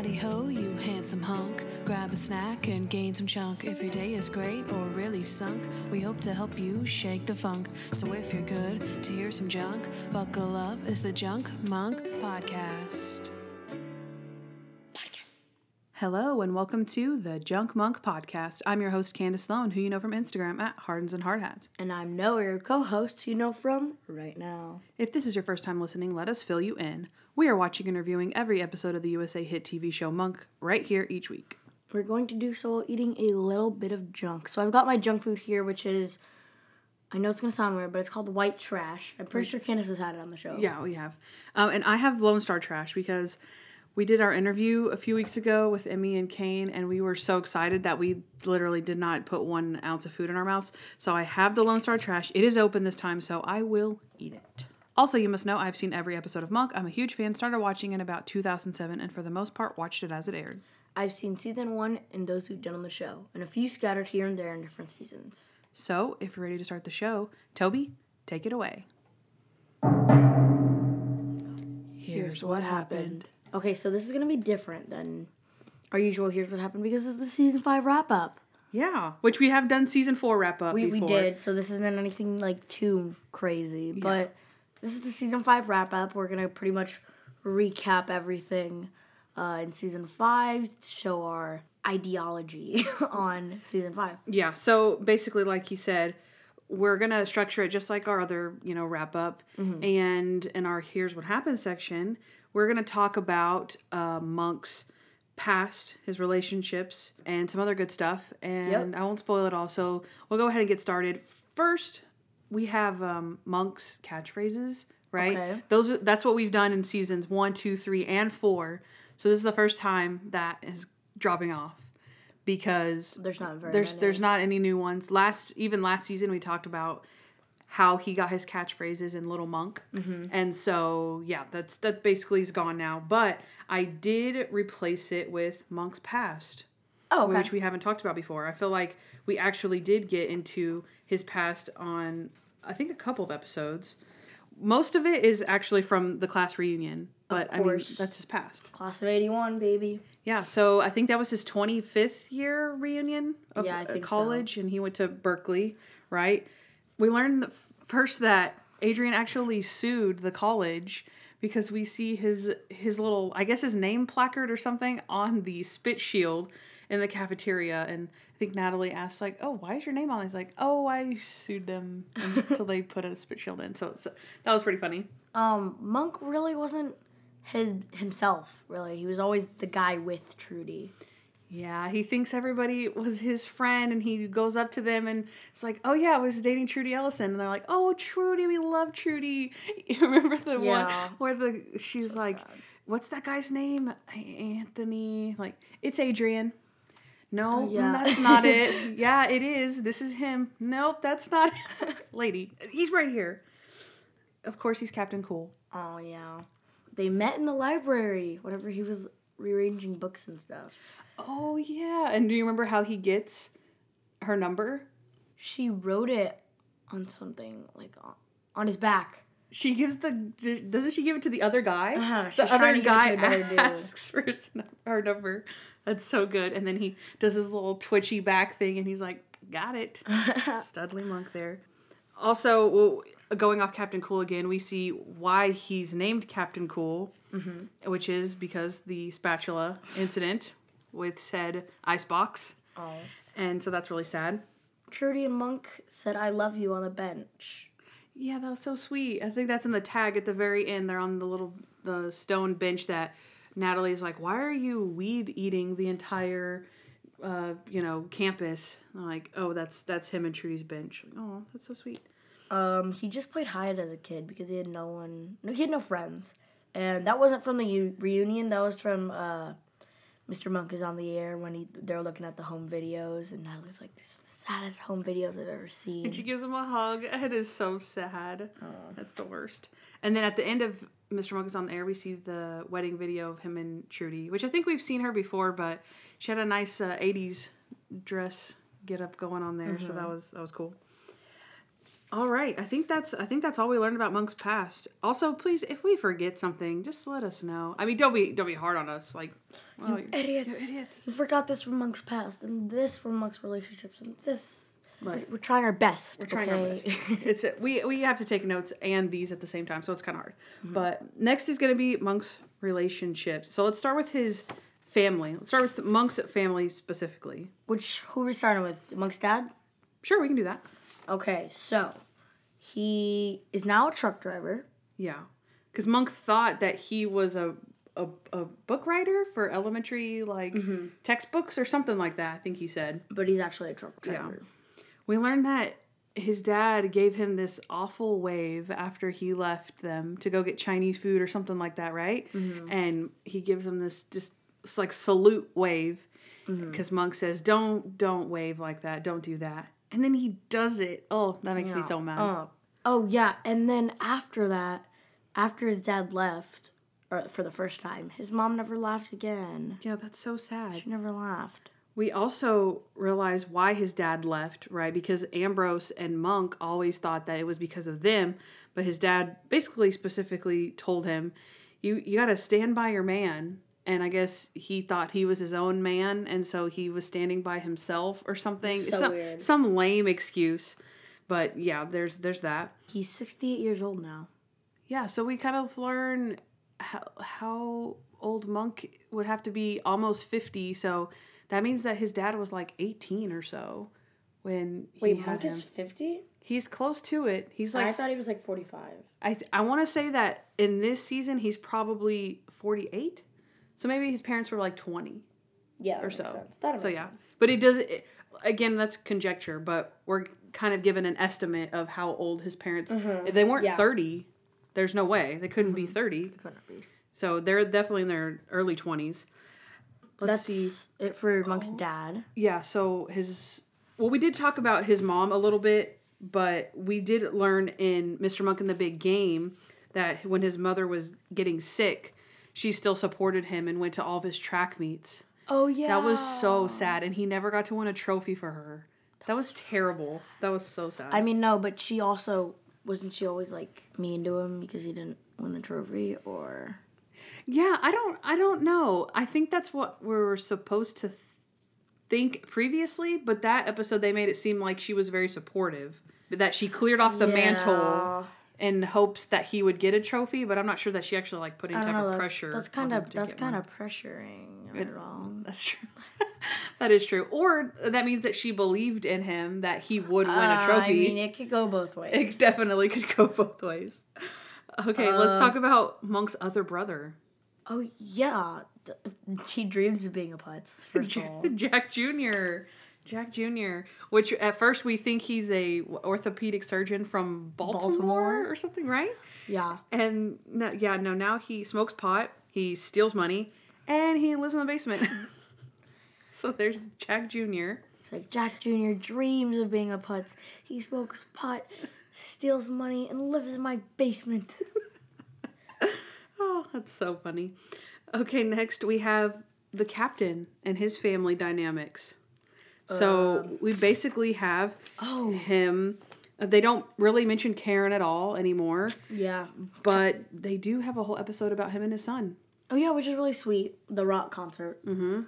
Howdy ho, you handsome hunk. Grab a snack and gain some chunk. If your day is great or really sunk, we hope to help you shake the funk. So if you're good to hear some junk, buckle up. It's the Junk Monk Podcast. Hello and welcome to the Junk Monk Podcast. I'm your host Candace Sloan, who you know from Instagram at Hardens and Hard Hats. And I'm Noah, your co host, you know from right now. If this is your first time listening, let us fill you in. We are watching and reviewing every episode of the USA hit TV show Monk right here each week. We're going to do so while eating a little bit of junk. So I've got my junk food here, which is, I know it's going to sound weird, but it's called white trash. I'm pretty sure Candace has had it on the show. Yeah, we have. Um, and I have Lone Star Trash because we did our interview a few weeks ago with Emmy and Kane, and we were so excited that we literally did not put one ounce of food in our mouths. So I have the Lone Star Trash. It is open this time, so I will eat it. Also, you must know I've seen every episode of Monk. I'm a huge fan. Started watching in about 2007, and for the most part, watched it as it aired. I've seen season one and those who've done on the show, and a few scattered here and there in different seasons. So, if you're ready to start the show, Toby, take it away. Here's what happened. Okay, so this is going to be different than our usual Here's What Happened because it's the season five wrap up. Yeah, which we have done season four wrap up. We, before. we did, so this isn't anything like too crazy, but this is the season five wrap up. We're gonna pretty much recap everything uh, in season five, show our ideology on season five. Yeah, so basically, like you said, we're gonna structure it just like our other, you know, wrap up. And in our "Here's What Happened" section, we're gonna talk about uh, Monk's past, his relationships, and some other good stuff. And Yep. I won't spoil it all, so we'll go ahead and get started. First, we have um, Monk's catchphrases, right? Okay. Those that's what we've done in seasons one, two, three, and four. So this is the first time that is dropping off because There's not very there's many. there's not any new ones. Last even last season we talked about how he got his catchphrases in Little Monk, Mm-hmm. and so yeah, that's that basically is gone now. But I did replace it with Monk's past, oh, okay. which we haven't talked about before. I feel like we actually did get into his past on I think a couple of episodes. Most of it is actually from the class reunion, but I mean that's his past. Class of '81, baby. Yeah, so I think that was his 25th year reunion of Yeah, think so. college, and he went to Berkeley, right? We learned first that Adrian actually sued the college because we see his his little, I guess his name placard or something on the spit shield in the cafeteria, and I think Natalie asked like, "Oh, why is your name on?" it?" He's like, "Oh, I sued them until they put a spit shield in." So, so that was pretty funny. Um, Monk really wasn't his himself. Really, he was always the guy with Trudy. Yeah, he thinks everybody was his friend and he goes up to them and it's like, oh yeah, I was dating Trudy Ellison. And they're like, oh, Trudy, we love Trudy. You remember the one where the she's like, what's that guy's name? Anthony. Like, it's Adrian. No, Oh, yeah. Mm, that's not it. yeah, it is. This is him. Nope, that's not Lady, he's right here. Of course, he's Captain Cool. Oh yeah, they met in the library whenever he was rearranging books and stuff. Oh, yeah. And do you remember how he gets her number? She wrote it on something like on, his back. She gives the doesn't she give it to the other guy? Uh-huh, the other guy asks for his, her number. That's so good. And then he does his little twitchy back thing, and he's like, "Got it." Studley Monk there. Also, well, going off Captain Cool again, we see why he's named Captain Cool, Mm-hmm. which is because the spatula incident with said icebox, Oh. and so that's really sad. Trudy and Monk said "I love you" on the bench. Yeah, that was so sweet. I think that's in the tag at the very end. They're on the little the stone bench that Natalie's like, "Why are you weed eating the entire, uh, you know, campus?" And I'm like, "Oh, that's that's him and Trudy's bench." Oh, that's so sweet. Um, he just played hide as a kid because he had no one. No, he had no friends, and that wasn't from the u- reunion. That was from uh, Mr. Monk is on the air when he they're looking at the home videos, and Natalie's like, "This is the saddest home videos I've ever seen." And she gives him a hug. And It is so sad. That's the worst. And then at the end of Mr. Monk is on the air, we see the wedding video of him and Trudy, which I think we've seen her before, but she had a nice uh, '80s dress get up going on there, so that was that was cool. All right, I think that's I think that's all we learned about Monk's past. Also, please, if we forget something, just let us know. I mean, don't be don't be hard on us. Like, well, you're- Idiots. you're idiots. You forgot this from Monk's past, and this from Monk's relationships, and this. Right. We're trying our best. We're trying our best. it's we we have to take notes and these at the same time, so it's kind of hard. Mm-hmm. But next is going to be Monk's relationships. So let's start with his family. Let's start with Monk's family specifically. Which who are we starting with? Monk's dad. Sure, we can do that. Okay, so he is now a truck driver. Yeah, because Monk thought that he was a, a a book writer for elementary like mm-hmm. textbooks or something like that. I think he said. but he's actually a truck driver. Yeah. We learned that his dad gave him this awful wave after he left them to go get Chinese food or something like that, right? Mm-hmm. And he gives him this just like salute wave mm-hmm. because Monk says, "Don't don't wave like that. Don't do that." And then he does it. Oh, that makes me so mad. Oh, oh yeah, and then after that, after his dad left, or for the first time, his mom never laughed again. yeah, that's so sad. She never laughed. We also realize why his dad left, right? Because Ambrose and Monk always thought that it was because of them, but his dad basically specifically told him, "You you got to stand by your man." And I guess he thought he was his own man, and so he was standing by himself or something. So some, weird. some lame excuse, but yeah, there's there's that. He's sixty-eight years old now. Yeah, so we kind of learn how, how old Monk would have to be almost 50. So that means that his dad was like 18 or so when he had him. fifty. He's close to it. He's like, I, thought he was like forty-five. th- I want to say that in this season, he's probably 48. So maybe his parents were like 20 Yeah, or so. so yeah, but it does. It, again, that's conjecture, but we're kind of given an estimate of how old his parents. If they weren't Yeah. 30, there's no way they couldn't be 30. Couldn't be. So they're definitely in their early 20s. Let's That's see. it for Monk's dad. Yeah, so his well we did talk about his mom a little bit, but we did learn in Mr. Monk and the Big Game that when his mother was getting sick, she still supported him and went to all of his track meets. Oh yeah, That was so sad and he never got to win a trophy for her. That was terrible. That was so sad. I mean, no, but she also wasn't she always like mean to him because he didn't win a trophy or Yeah, I don't I don't know. I think that's what we were supposed to th- think previously, but that episode they made it seem like she was very supportive. That she cleared off the mantle Yeah. In hopes that he would get a trophy, but I'm not sure that she actually like put any type know. of That's, pressure. that's kind of that's kind one. of pressuring it wrong. That's true. that is true. Or that means that she believed in him that he would win a Uh, trophy. I mean, it could go both ways. it definitely could go both ways. Okay, let's Uh, talk about Monk's other brother. Oh yeah, she dreams of being a putz. First of all, Jack Jr. Jack Jr. Which at first we think he's a orthopedic surgeon from Baltimore, Baltimore? or something, right? yeah. And no, yeah, no. Now he smokes pot, he steals money, and he lives in the basement. so there's Jack Jr. It's like Jack Jr. dreams of being a putz. He smokes pot, steals money, and lives in my basement. Oh, that's so funny. Okay, next we have the captain and his family dynamics. So we basically have Oh. him. uh, They don't really mention Karen at all anymore. Yeah. But they do have a whole episode about him and his son. Oh yeah, which is really sweet. The rock concert. Mm-hmm.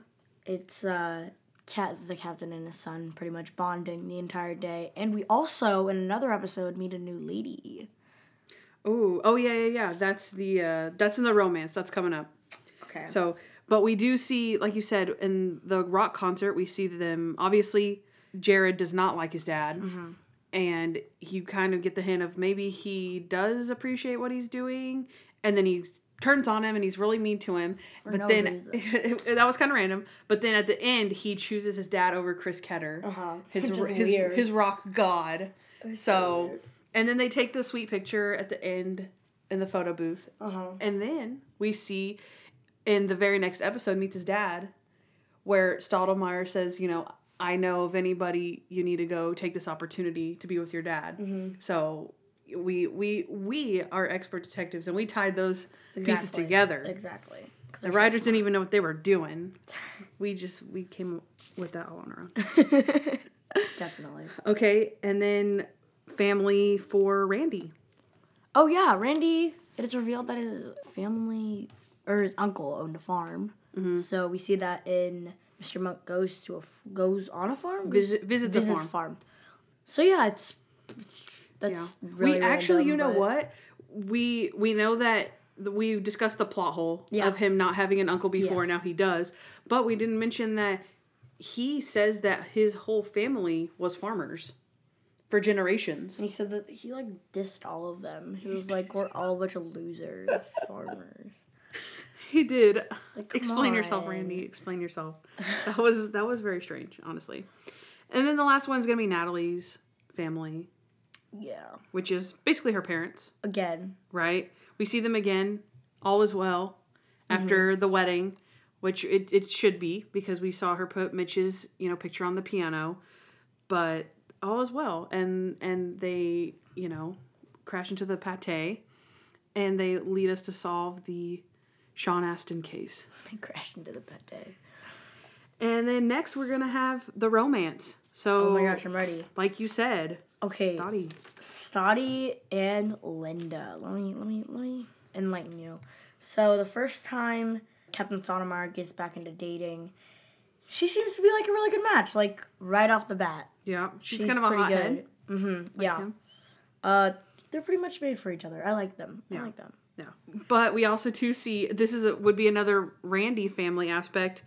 It's uh, cat the captain and his son pretty much bonding the entire day, and we also in another episode meet a new lady. Oh, oh yeah, yeah, yeah. That's the uh that's in the romance. That's coming up. Okay. So, but we do see, like you said, in the rock concert, we see them. Obviously, Jared does not like his dad, and you kind of get the hint of maybe he does appreciate what he's doing, and then he turns on him and he's really mean to him. but no then that was kind of random. But then at the end, he chooses his dad over Chris Ketter, Uh-huh. his his, his rock god. So, weird. and then they take the sweet picture at the end in the photo booth, Uh-huh. and then we see in the very next episode meets his dad, where Stottlemeyer says, you know, I know of anybody you need to go take this opportunity to be with your dad. Mm-hmm. So we we we are expert detectives, and we tied those pieces together. Exactly. The writers didn't even know what they were doing. We just we came with that all on our own. definitely. Okay, and then family for Randy. Oh yeah, Randy. It is revealed that his family or his uncle owned a farm. Mm-hmm. So we see that in Mr. Monk goes to a f- goes on a farm. Visit- visits a visits farm. So yeah, it's that's Yeah. really we actually, random, you know what? We we know that th- we discussed the plot hole Yeah. of him not having an uncle before. Yes. Now he does, but we didn't mention that he says that his whole family was farmers for generations. And he said that he like dissed all of them. He was like, "We're all a bunch of losers, farmers." He did. Like, Explain yourself. Randy. Explain yourself. That was that was very strange, honestly. And then the last one's gonna be Natalie's family, Yeah. which is basically her parents. Again, right? We see them again, all is well, after mm-hmm. the wedding, which it, it should be because we saw her put Mitch's you know picture on the piano, but all is well, and and they you know crash into the pate, and they lead us to solve the Sean Astin case, they crashed into the pate. and then next we're gonna have the romance. So Oh my gosh, I'm ready. like you said, Okay. Stoddy. Stoddy and Linda. Let me let me let me enlighten you. So the first time Captain Stottlemeyer gets back into dating, she seems to be like a really good match, like right off the bat. yeah, she's, She's kind of a good. Mm-hmm. yeah. him. Uh, they're pretty much made for each other. I like them. I like them. Yeah. But we also too see this is a, would be another Randy family aspect.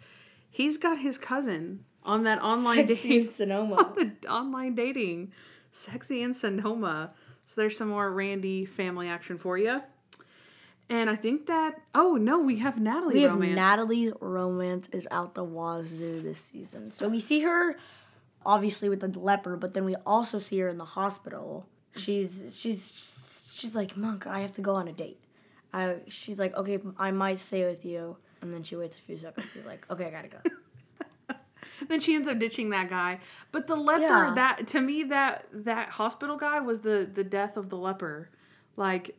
He's got his cousin on that online Sexy in dating Sonoma. the online dating. Sexy in Sonoma. So there's some more Randy family action for you. And I think that oh no, we have Natalie We have romance. Natalie's romance is out the wazoo this season. So we see her obviously with the leper, but then we also see her in the hospital. She's she's she's like, Monk, I have to go on a date. I she's like, Okay, I might stay with you. And then she waits a few seconds. She's like, Okay, I gotta go. then she ends up ditching that guy. But the leper Yeah. that to me that that hospital guy was the the death of the leper. Like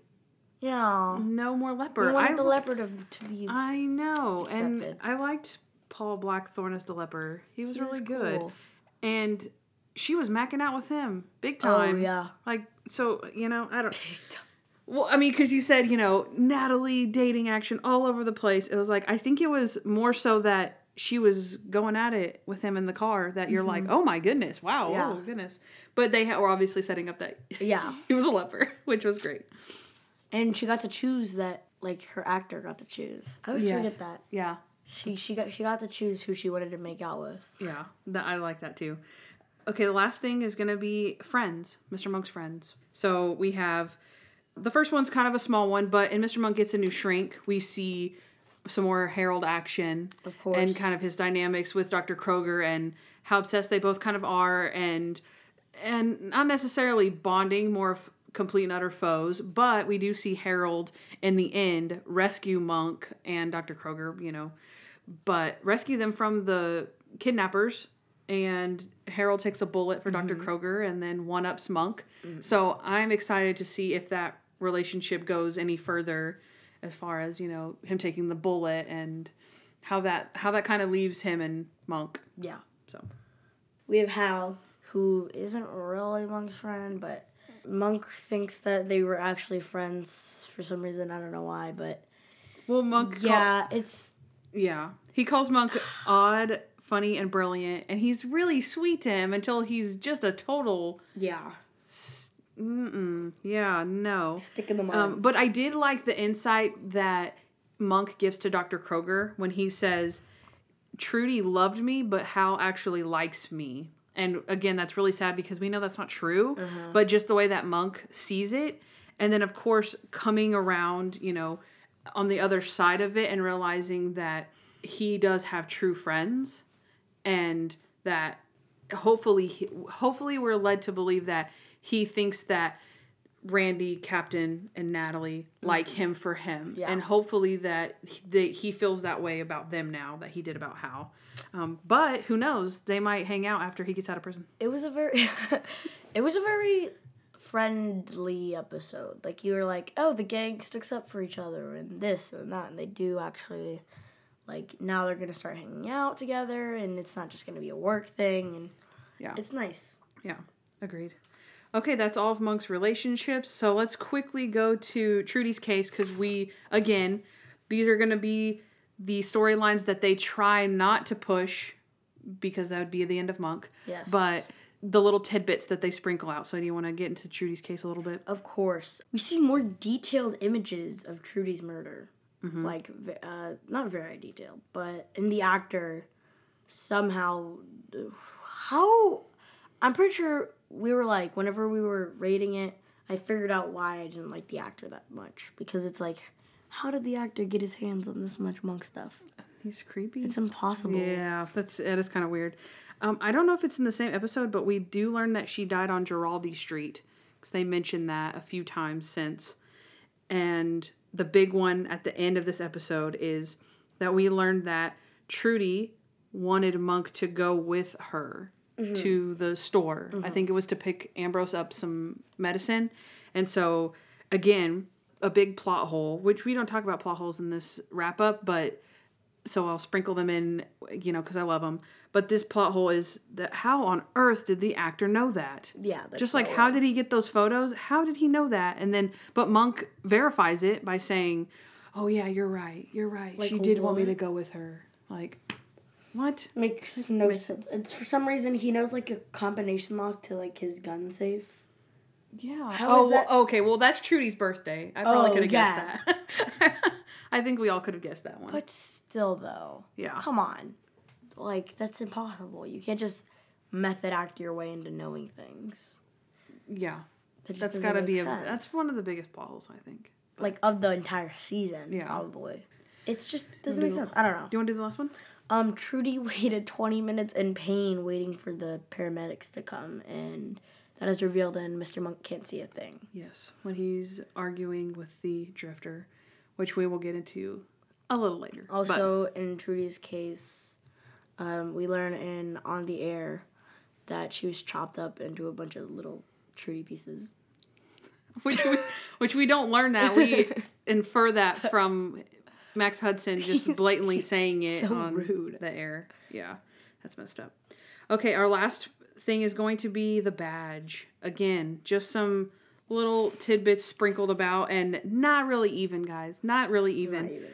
Yeah. no more leper. We wanted I the leper to, to be I know, and. I liked Paul Blackthorne as the leper. He was He really was good, cool. and she was macking out with him big Oh time. yeah. like so you know I don't. Well, I mean, because you said you know Natalie dating action all over the place. It was like I think it was more so that she was going at it with him in the car that you're like, oh my goodness, wow, Mm-hmm. Yeah. oh goodness. But they ha- were obviously setting up that Yeah. he was a leper, which was great. And she got to choose that like her actor got to choose. I always Yes. forget that. Yeah, She she got she got to choose who she wanted to make out with. Yeah, that I like that too. Okay, the last thing is gonna be friends, Mr. Monk's friends. So we have the first one's kind of a small one, but in Mr. Monk gets a new shrink, we see some more Harold action, Of course. and kind of his dynamics with Dr. Kroger and how obsessed they both kind of are, and and not necessarily bonding, more of complete and utter foes, but we do see Harold in the end rescue Monk and Dr. Kroger, you know, but rescue them from the kidnappers. And Harold takes a bullet for Dr. Mm-hmm. Kroger and then one ups Monk. Mm. So I'm excited to see if that relationship goes any further as far as, you know, him taking the bullet and how that how that kind of leaves him and Monk. Yeah. So We have Hal, who isn't really Monk's friend, but Monk thinks that they were actually friends for some reason. I don't know why, but well Monk call- yeah, it's Yeah. He calls Monk odd, funny, and brilliant, and he's really sweet to him until he's just a total. yeah, Mm-mm. Yeah, no. stick in the mud. Um, but I did like the insight that Monk gives to Dr. Kroger when he says, Trudy loved me, but Hal actually likes me. And again, that's really sad because we know that's not true, but just the way that Monk sees it. And then, of course, coming around, you know, on the other side of it and realizing that he does have true friends and that hopefully hopefully we're led to believe that he thinks that Randy, Captain, and Natalie like him for him, Yeah. and hopefully that they, he feels that way about them now that he did about Hal. Um, but who knows? They might hang out after he gets out of prison. it was a very, it was a very friendly episode. Like you were like, oh, the gang sticks up for each other and this and that, and they do actually. Like now they're gonna start hanging out together, and it's not just gonna be a work thing, and Yeah, it's nice. yeah, agreed. Okay, that's all of Monk's relationships. So let's quickly go to Trudy's case because we, again, these are going to be the storylines that they try not to push because that would be the end of Monk. Yes. But the little tidbits that they sprinkle out. So do you want to get into Trudy's case a little bit? Of course. We see more detailed images of Trudy's murder. Like, uh, not very detailed, but in the actor, somehow, how. I'm pretty sure we were like, whenever we were rating it, I figured out why I didn't like the actor that much. Because it's like, how did the actor get his hands on this much monk stuff? He's creepy. It's impossible. Yeah, that's it is kind of weird. Um, I don't know if it's in the same episode, but we do learn that she died on Giraldi Street because they mentioned that a few times since. And the big one at the end of this episode is that we learned that Trudy wanted Monk to go with her to the store. I think it was to pick Ambrose up some medicine. And so, again, a big plot hole, which we don't talk about plot holes in this wrap up, but so I'll sprinkle them in, you know, because I love them. But this plot hole is that how on earth did the actor know that? Yeah, Just like how did he get those photos? How did he know that? And then, but Monk verifies it by saying, "Oh yeah, you're right. You're right. Like, she did want me to go with her." Like, what? Makes no sense. It's for some reason he knows like a combination lock to like his gun safe. Yeah. How oh, is that- well, okay. Well, that's Trudy's birthday. I probably Oh, could have yeah. guessed that. I think we all could have guessed that one. But still, though, Yeah. come on, like that's impossible. You can't just method act your way into knowing things. yeah. That That's got to be a. That's one of the biggest plot holes, I think. like of the entire season. Yeah. probably. It's just doesn't Do- make sense. I don't know. Do you want to do the last one? Um, Trudy waited 20 minutes in pain waiting for the paramedics to come, and that is revealed in Mr. Monk Can't See a Thing. Yes, when he's arguing with the drifter, which we will get into a little later. But- Also, in Trudy's case, um, we learn in On the Air that she was chopped up into a bunch of little Trudy pieces. which we, which we don't learn that we infer that from Max Hudson just blatantly saying it so on rude. the air. Yeah, that's messed up. Okay, our last thing is going to be the badge. Again, just some little tidbits sprinkled about and not really even, guys. Not really even.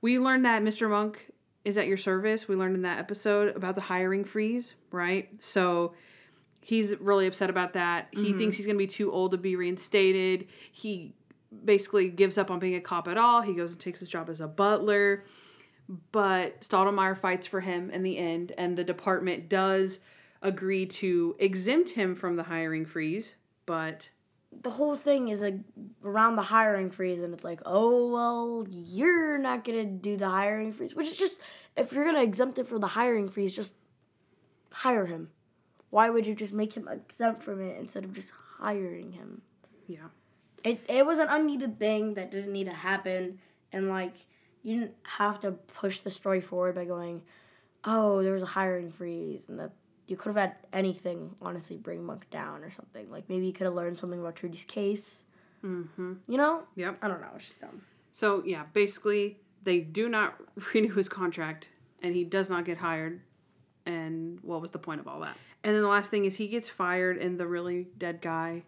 We learned that Mr. Monk is at your service. We learned in that episode about the hiring freeze, right? So he's really upset about that. He thinks he's going to be too old to be reinstated. He basically gives up on being a cop at all. He goes and takes his job as a butler. But Stottlemeyer fights for him in the end, and the department does agree to exempt him from the hiring freeze. But The whole thing is like around the hiring freeze, and it's like, oh well, you're not gonna do the hiring freeze, which is just if you're gonna exempt him from the hiring freeze, just hire him. Why would you just make him exempt from it instead of just hiring him? yeah, it it was an unneeded thing that didn't need to happen and like you didn't have to push the story forward by going oh there was a hiring freeze and that you could have had anything honestly bring monk down or something like maybe you could have learned something about trudy's case mm-hmm. you know yep. i don't know it's just dumb So yeah, basically they do not renew his contract and he does not get hired. And what was the point of all that? And then the last thing is he gets fired and the really dead guy.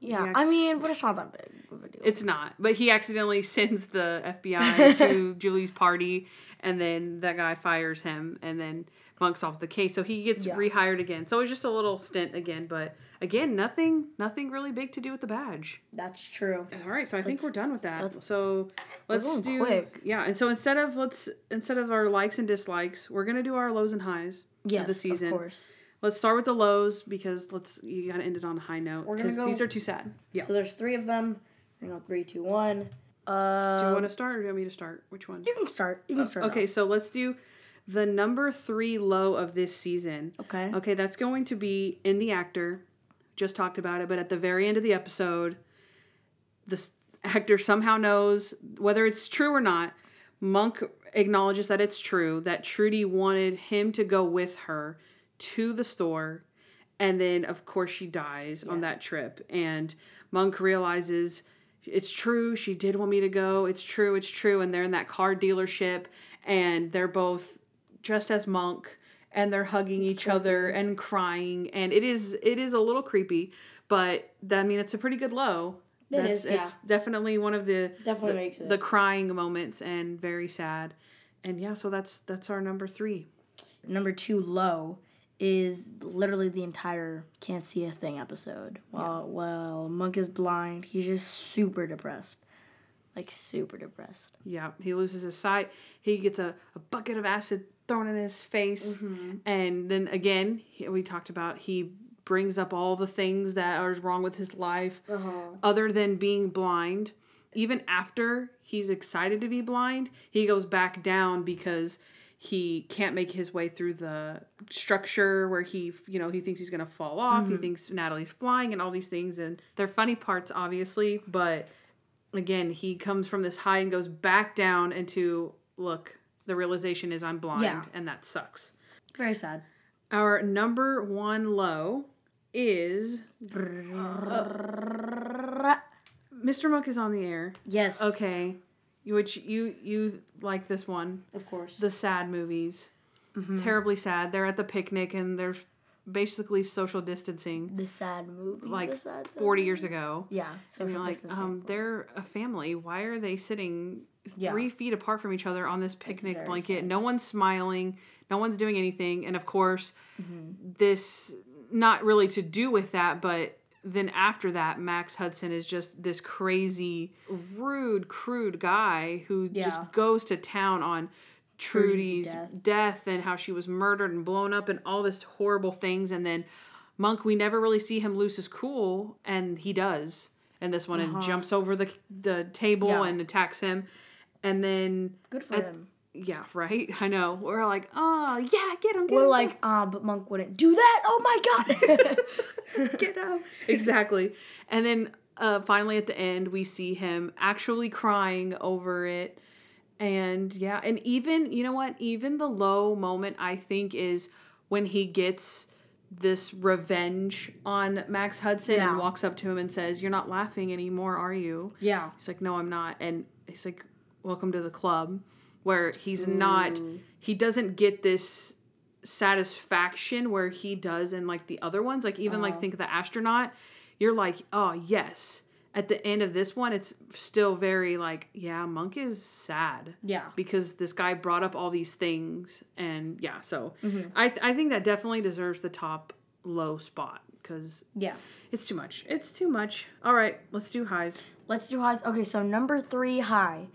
Yeah i mean but it's not that big of a deal It's not, but he accidentally sends the FBI to Julie's party and then that guy fires him and then Monk solves the case. So he gets Yeah. rehired again. So it was just a little stint again, but again, nothing nothing really big to do with the badge. that's true All right, so I think Let's- we're done with that. So let's do quick. yeah. And so instead of let's instead of our likes and dislikes, we're gonna do our lows and highs yes of the season. of course Let's start with the lows because let's you gotta end it on a high note We're gonna because go- these are too sad. Yeah. so there's three of them we're gonna go three two one do uh you want to start or do you want me to start? Which one? you can start you can start Okay, so let's do the number three low of this season. okay Okay, that's going to be in the actor. Just talked about it, but at the very end of the episode, the actor somehow knows whether it's true or not. Monk acknowledges that it's true that Trudy wanted him to go with her to the store, and then of course she dies on that trip. And Monk realizes it's true. She did want me to go. It's true. It's true. And they're in that car dealership, and they're both dressed as Monk and they're hugging each other and crying and it is it is a little creepy but that, I mean, it's a pretty good low. It That's, is, yeah. It's definitely one of the Definitely the, makes it. the crying moments and very sad. And yeah, so that's that's our number three. Number two, low, is literally the entire can't see a thing episode. While while Monk is blind, he's just super depressed, like super depressed. Yeah, he loses his sight. He gets a, a bucket of acid thrown in his face. Mm-hmm. And then again, he, we talked about he brings up all the things that are wrong with his life, uh-huh. other than being blind. Even after he's excited to be blind, he goes back down because he can't make his way through the structure where he, you know, he thinks he's going to fall off. He mm-hmm. thinks Natalie's flying and all these things. And they're funny parts, obviously, but again, he comes from this high and goes back down into look, the realization is I'm blind Yeah. and that sucks. Very sad. Our number one low is Mr. Monk is on the air. Yes. Okay. Which you you like this one. Of course. The sad movies. Terribly sad. They're at the picnic and they're basically social distancing The sad movie. like sad 40 years ago. Yeah. So And you're like, um, they're a family. Why are they sitting Yeah. three feet apart from each other on this picnic blanket? sad. No one's smiling. No one's doing anything. And of course, Mm-hmm. this not really to do with that, but then after that, Max Hudson is just this crazy, rude, crude guy who Yeah. just goes to town on Trudy's Trudy's death. death. and how she was murdered and blown up and all this horrible things. And then Monk, we never really see him lose his cool, and he does in this one and jumps over the the table Uh-huh. Yeah. and attacks him. And then Good for at- him. Yeah, right. I know. We're like, oh yeah, get him. Get We're him, like, ah, but Monk wouldn't do that. Oh my god. get him. exactly. And then uh, finally at the end, we see him actually crying over it. And yeah, and even you know what? Even the low moment I think is when he gets this revenge on Max Hudson Yeah. and walks up to him and says, "You're not laughing anymore, are you?" yeah. He's like, no, I'm not. And he's like, welcome to the club, where he's not, mm. he doesn't get this satisfaction where he does in like the other ones. Like, even like uh-huh. think of the astronaut, you're like, oh, yes. At the end of this one, it's still very like, yeah, Monk is sad Yeah. because this guy brought up all these things. And yeah, so mm-hmm. I, I think that definitely deserves the top low spot because Yeah. it's too much. It's too much. All right, let's do highs. Let's do highs. Okay, so number three high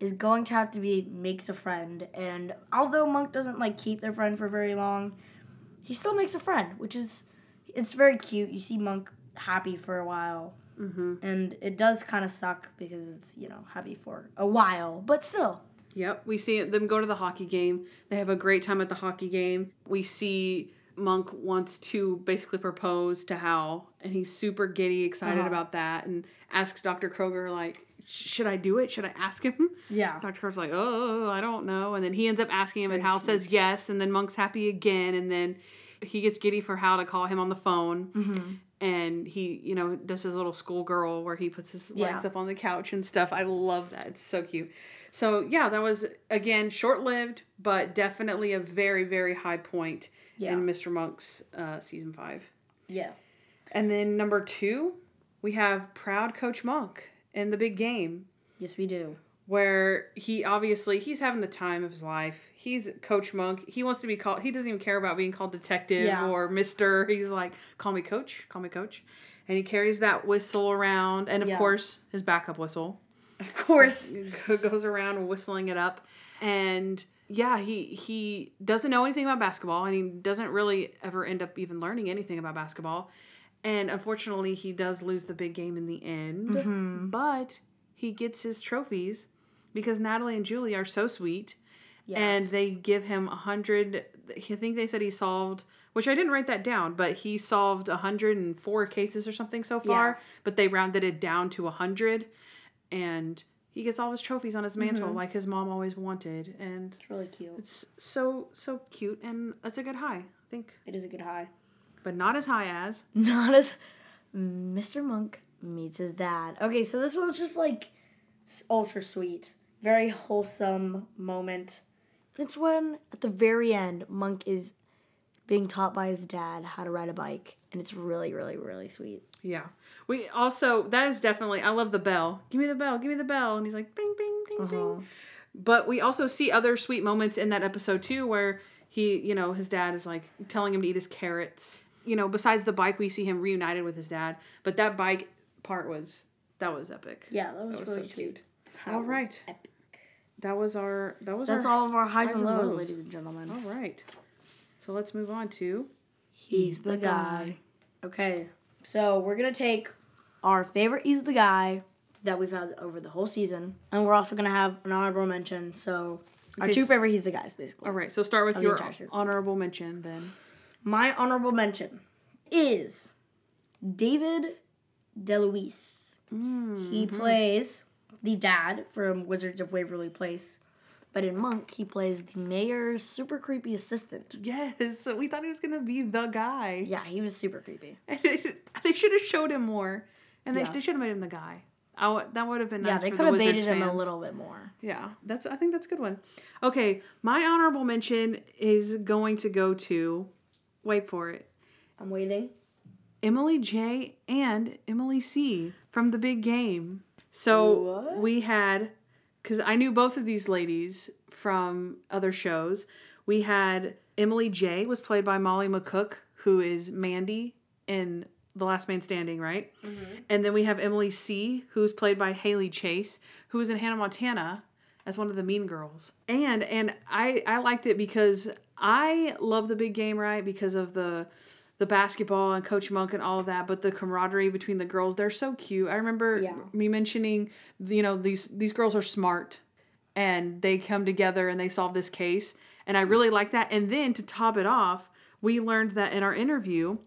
is going to have to be makes a friend. And although Monk doesn't like keep their friend for very long, he still makes a friend, which is it's very cute. You see Monk happy for a while, mm-hmm. and it does kind of suck because it's you know happy for a while, but still. Yep, we see them go to the hockey game. They have a great time at the hockey game. We see Monk wants to basically propose to Hal, and he's super giddy, excited Uh-huh. about that, and asks Dr. Kroger like, "Sh- "Should I do it? Should I ask him?" Yeah. Dr. Kroger's like, "Oh, I don't know," and then he ends up asking him, and Hal says yes, and then Monk's happy again, and then he gets giddy for Hal to call him on the phone. Mm-hmm. And he, you know, does his little schoolgirl where he puts his legs Yeah. up on the couch and stuff. I love that. It's so cute. So yeah, that was again short lived, but definitely a very very high point Yeah. in Mr. Monk's uh, season five. Yeah. And then number two, we have Proud Coach Monk in the big game, Yes, we do. where he obviously he's having the time of his life. He's Coach Monk. He wants to be called. He doesn't even care about being called detective Yeah. or Mister. He's like, call me Coach. Call me Coach. And he carries that whistle around, and of Yeah. course his backup whistle Of course. goes around whistling it up and yeah he he doesn't know anything about basketball and he doesn't really ever end up even learning anything about basketball and unfortunately he does lose the big game in the end. Mm-hmm. But he gets his trophies because natalie and julie are so sweet. And they give him a hundred i think they said he solved which i didn't write that down but he solved 104 cases or something so far. Yeah. but they rounded it down to 100 and he gets all his trophies on his mm-hmm. mantle like his mom always wanted. And It's really cute. it's so so cute. And that's a good high i think. It is a good high. But not as high as Not as Mr. Monk meets his dad. Okay, so this was just like ultra sweet, very wholesome moment. It's when at the very end, Monk is being taught by his dad how to ride a bike, and it's really, really, really sweet. Yeah. We also that is definitely I love the bell. Give me the bell, give me the bell. And he's like bing bing bing bing. Uh-huh. But we also see other sweet moments in that episode too where he, you know, his dad is like telling him to eat his carrots. You know, besides the bike we see him reunited with his dad, but that bike part was that was epic. Yeah, that was, That was really so sweet. cute. That All was right. epic. That was our that was That's our, all of our highs, highs and and lows, lows. ladies and gentlemen. All right. So let's move on to He's the guy. Okay, so we're gonna take our favorite He's the guy that we've had over the whole season, and we're also gonna have an honorable mention. So our Okay, two s- favorite He's the guys, basically. All right. So start with your honorable mention then. My honorable mention is David DeLuise. He mm-hmm. plays the dad from Wizards of Waverly Place, but in Monk he plays the mayor's super creepy assistant. Yes, we thought he was gonna be the guy. Yeah, he was super creepy. they should have showed him more, and they, Yeah. they should have made him the guy. I that would have been nice. Yeah, they could the have baited Wizards him a little bit more. Yeah, that's. I think that's a good one. Okay, my honorable mention is going to go to. Wait for it. I'm waiting. Emily J and Emily C from the big game. So What? we had, because I knew both of these ladies from other shows. We had Emily J was played by Molly McCook, who is Mandy in The Last Man Standing, right? Mm-hmm. And then we have Emily C, who's played by Haley Chase, who is in Hannah Montana as one of the mean girls. And and I I liked it because I love the big game, right? Because of the the basketball and Coach Monk and all of that, but the camaraderie between the girls, they're so cute. I remember Yeah. me mentioning, you know, these these girls are smart and they come together and they solve this case. And I really like that. And then to top it off, we learned that in our interview,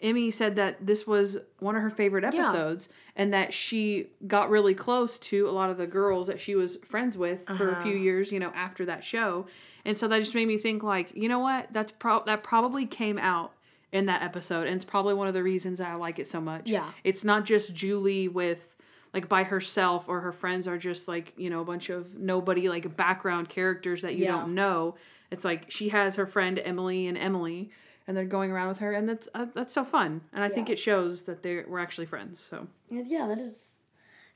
Emmy said that this was one of her favorite episodes and that she got really close to a lot of the girls that she was friends with for a few uh-huh. years, you know, after that show. And so that just made me think like, you know what? That's pro- that probably came out in that episode and it's probably one of the reasons I like it so much. Yeah. It's not just Julie with like by herself or her friends are just like, you know, a bunch of nobody like background characters that you Yeah. don't know. It's like she has her friend Emily and Emily and they're going around with her and that's uh, that's so fun. And I think it shows that they we're actually friends. So, Yeah, that is.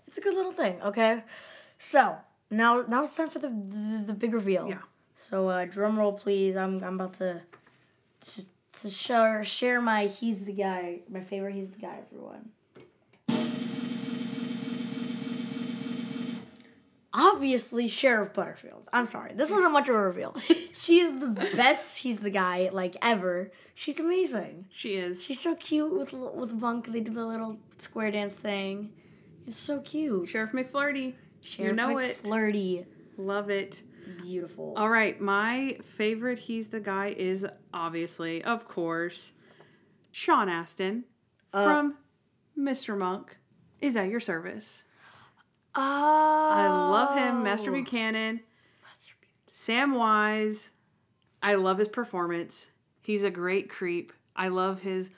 It's a good little thing. Okay, so now now it's time for the the, the big reveal. Yeah. So uh, drum roll, please. I'm I'm about to to, to share share my he's the guy my favorite he's the guy everyone. Obviously, Sheriff Butterfield. I'm sorry, this wasn't much of a reveal. she is the best. He's the guy like ever. She's amazing. she is. She's so cute with with Monk. They do the little square dance thing. It's so cute. Sheriff McFlurty. Sheriff know it. McFlirty. Love it. Beautiful. All right, my favorite he's the guy is obviously, of course, Sean Astin Uh, from Mr. Monk is at your service. Oh. I love him, oh. Master Buchanan, Samwise. I love his performance. He's a great creep. I love his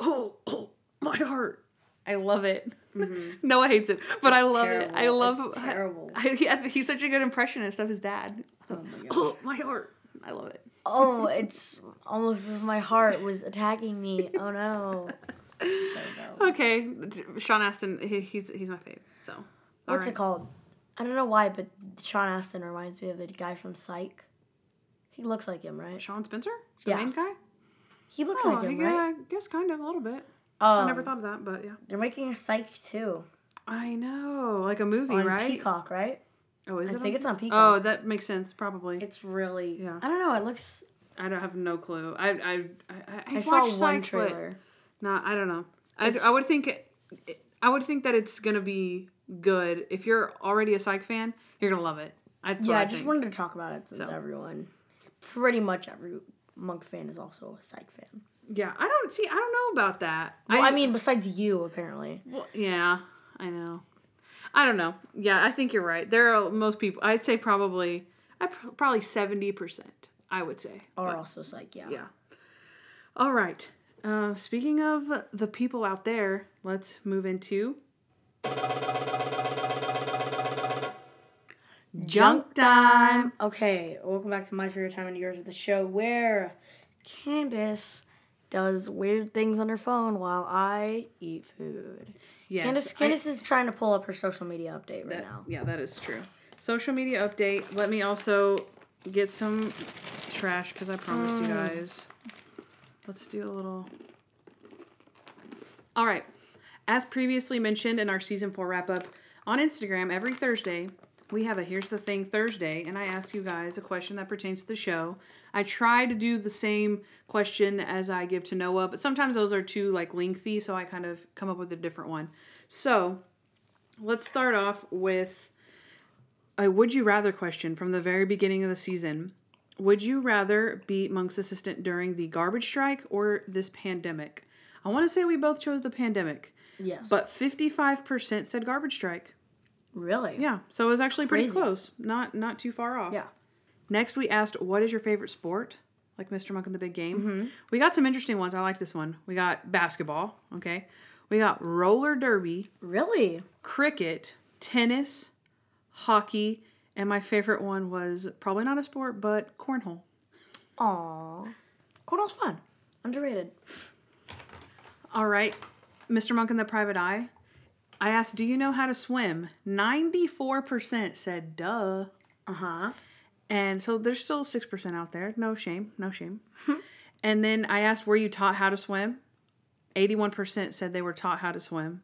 oh, oh my heart. I love it. Mm-hmm. Noah hates it, but I love it. I love. It's terrible. I, yeah, he's such a good impressionist of his dad. Oh my. Oh my heart. I love it. Oh, it's almost as if my heart was attacking me. Oh no. So. Okay, Sean Astin. He, he's he's my fave. So all What's right. it called? I don't know why, but Sean Astin reminds me of the guy from Psych. He looks like him, right? Sean Spencer, the Yeah. main guy. He looks Oh, like him, yeah, right? I guess kind of a little bit. Um, I never thought of that, but yeah. They're making a Psych too I know, like a movie, right? on right? Peacock, right? Oh, is I it? I think on- it's on Peacock. Oh, that makes sense. Probably. It's really. Yeah. I don't know. It looks. I don't have no clue. I I I, I, I saw watched one Psych, trailer. No, I don't know. I, I would think it, I would think that it's gonna be good. If you're already a Psych fan, you're gonna love it. That's Yeah, I, I just wanted to talk about it since So. everyone, pretty much every Monk fan is also a Psych fan. Yeah, I don't see. I don't know about that. Well, I, mean, besides you, apparently. Well, yeah, I know. I don't know. Yeah, I think you're right. There are most people. I'd say probably, I probably seventy percent. I would say. Are But, also Psych, yeah. yeah. All right. Uh, speaking of the people out there, let's move into junk time. Okay, welcome back to my favorite time of yours of the show where Candace does weird things on her phone while I eat food. Yes, Candace, I- is trying to pull up her social media update right That- now. Yeah, that is true. Social media update. Let me also get some trash because I promised you mm. guys. Let's do a little. All right. As previously mentioned in our season four wrap up, on Instagram every Thursday, we have a Here's the Thing Thursday, and I ask you guys a question that pertains to the show. I try to do the same question as I give to Noah, but sometimes those are too like lengthy, so I kind of come up with a different one. So let's start off with a would you rather question from the very beginning of the season. Would you rather be Monk's assistant during the garbage strike or this pandemic? I want to say we both chose the pandemic, Yes. but 55% said garbage strike. Really? Yeah, so it was actually pretty close. Not not too far off. Yeah. Next, we asked, "What is your favorite sport?" Like Mr. Monk in the Big Game. Mm-hmm. We got some interesting ones. I like this one. We got basketball. Okay, we got roller derby, Really? cricket, tennis, hockey, and my favorite one was probably not a sport, but cornhole. Aw. Cornhole's fun. Underrated. All right, Mr. Monk in the Private Eye. I asked, "Do you know how to swim?" Ninety-four percent said, "Duh." Uh huh. And so there's still 6% out there. No shame. No shame. and then I asked, were you taught how to swim? 81% said they were taught how to swim.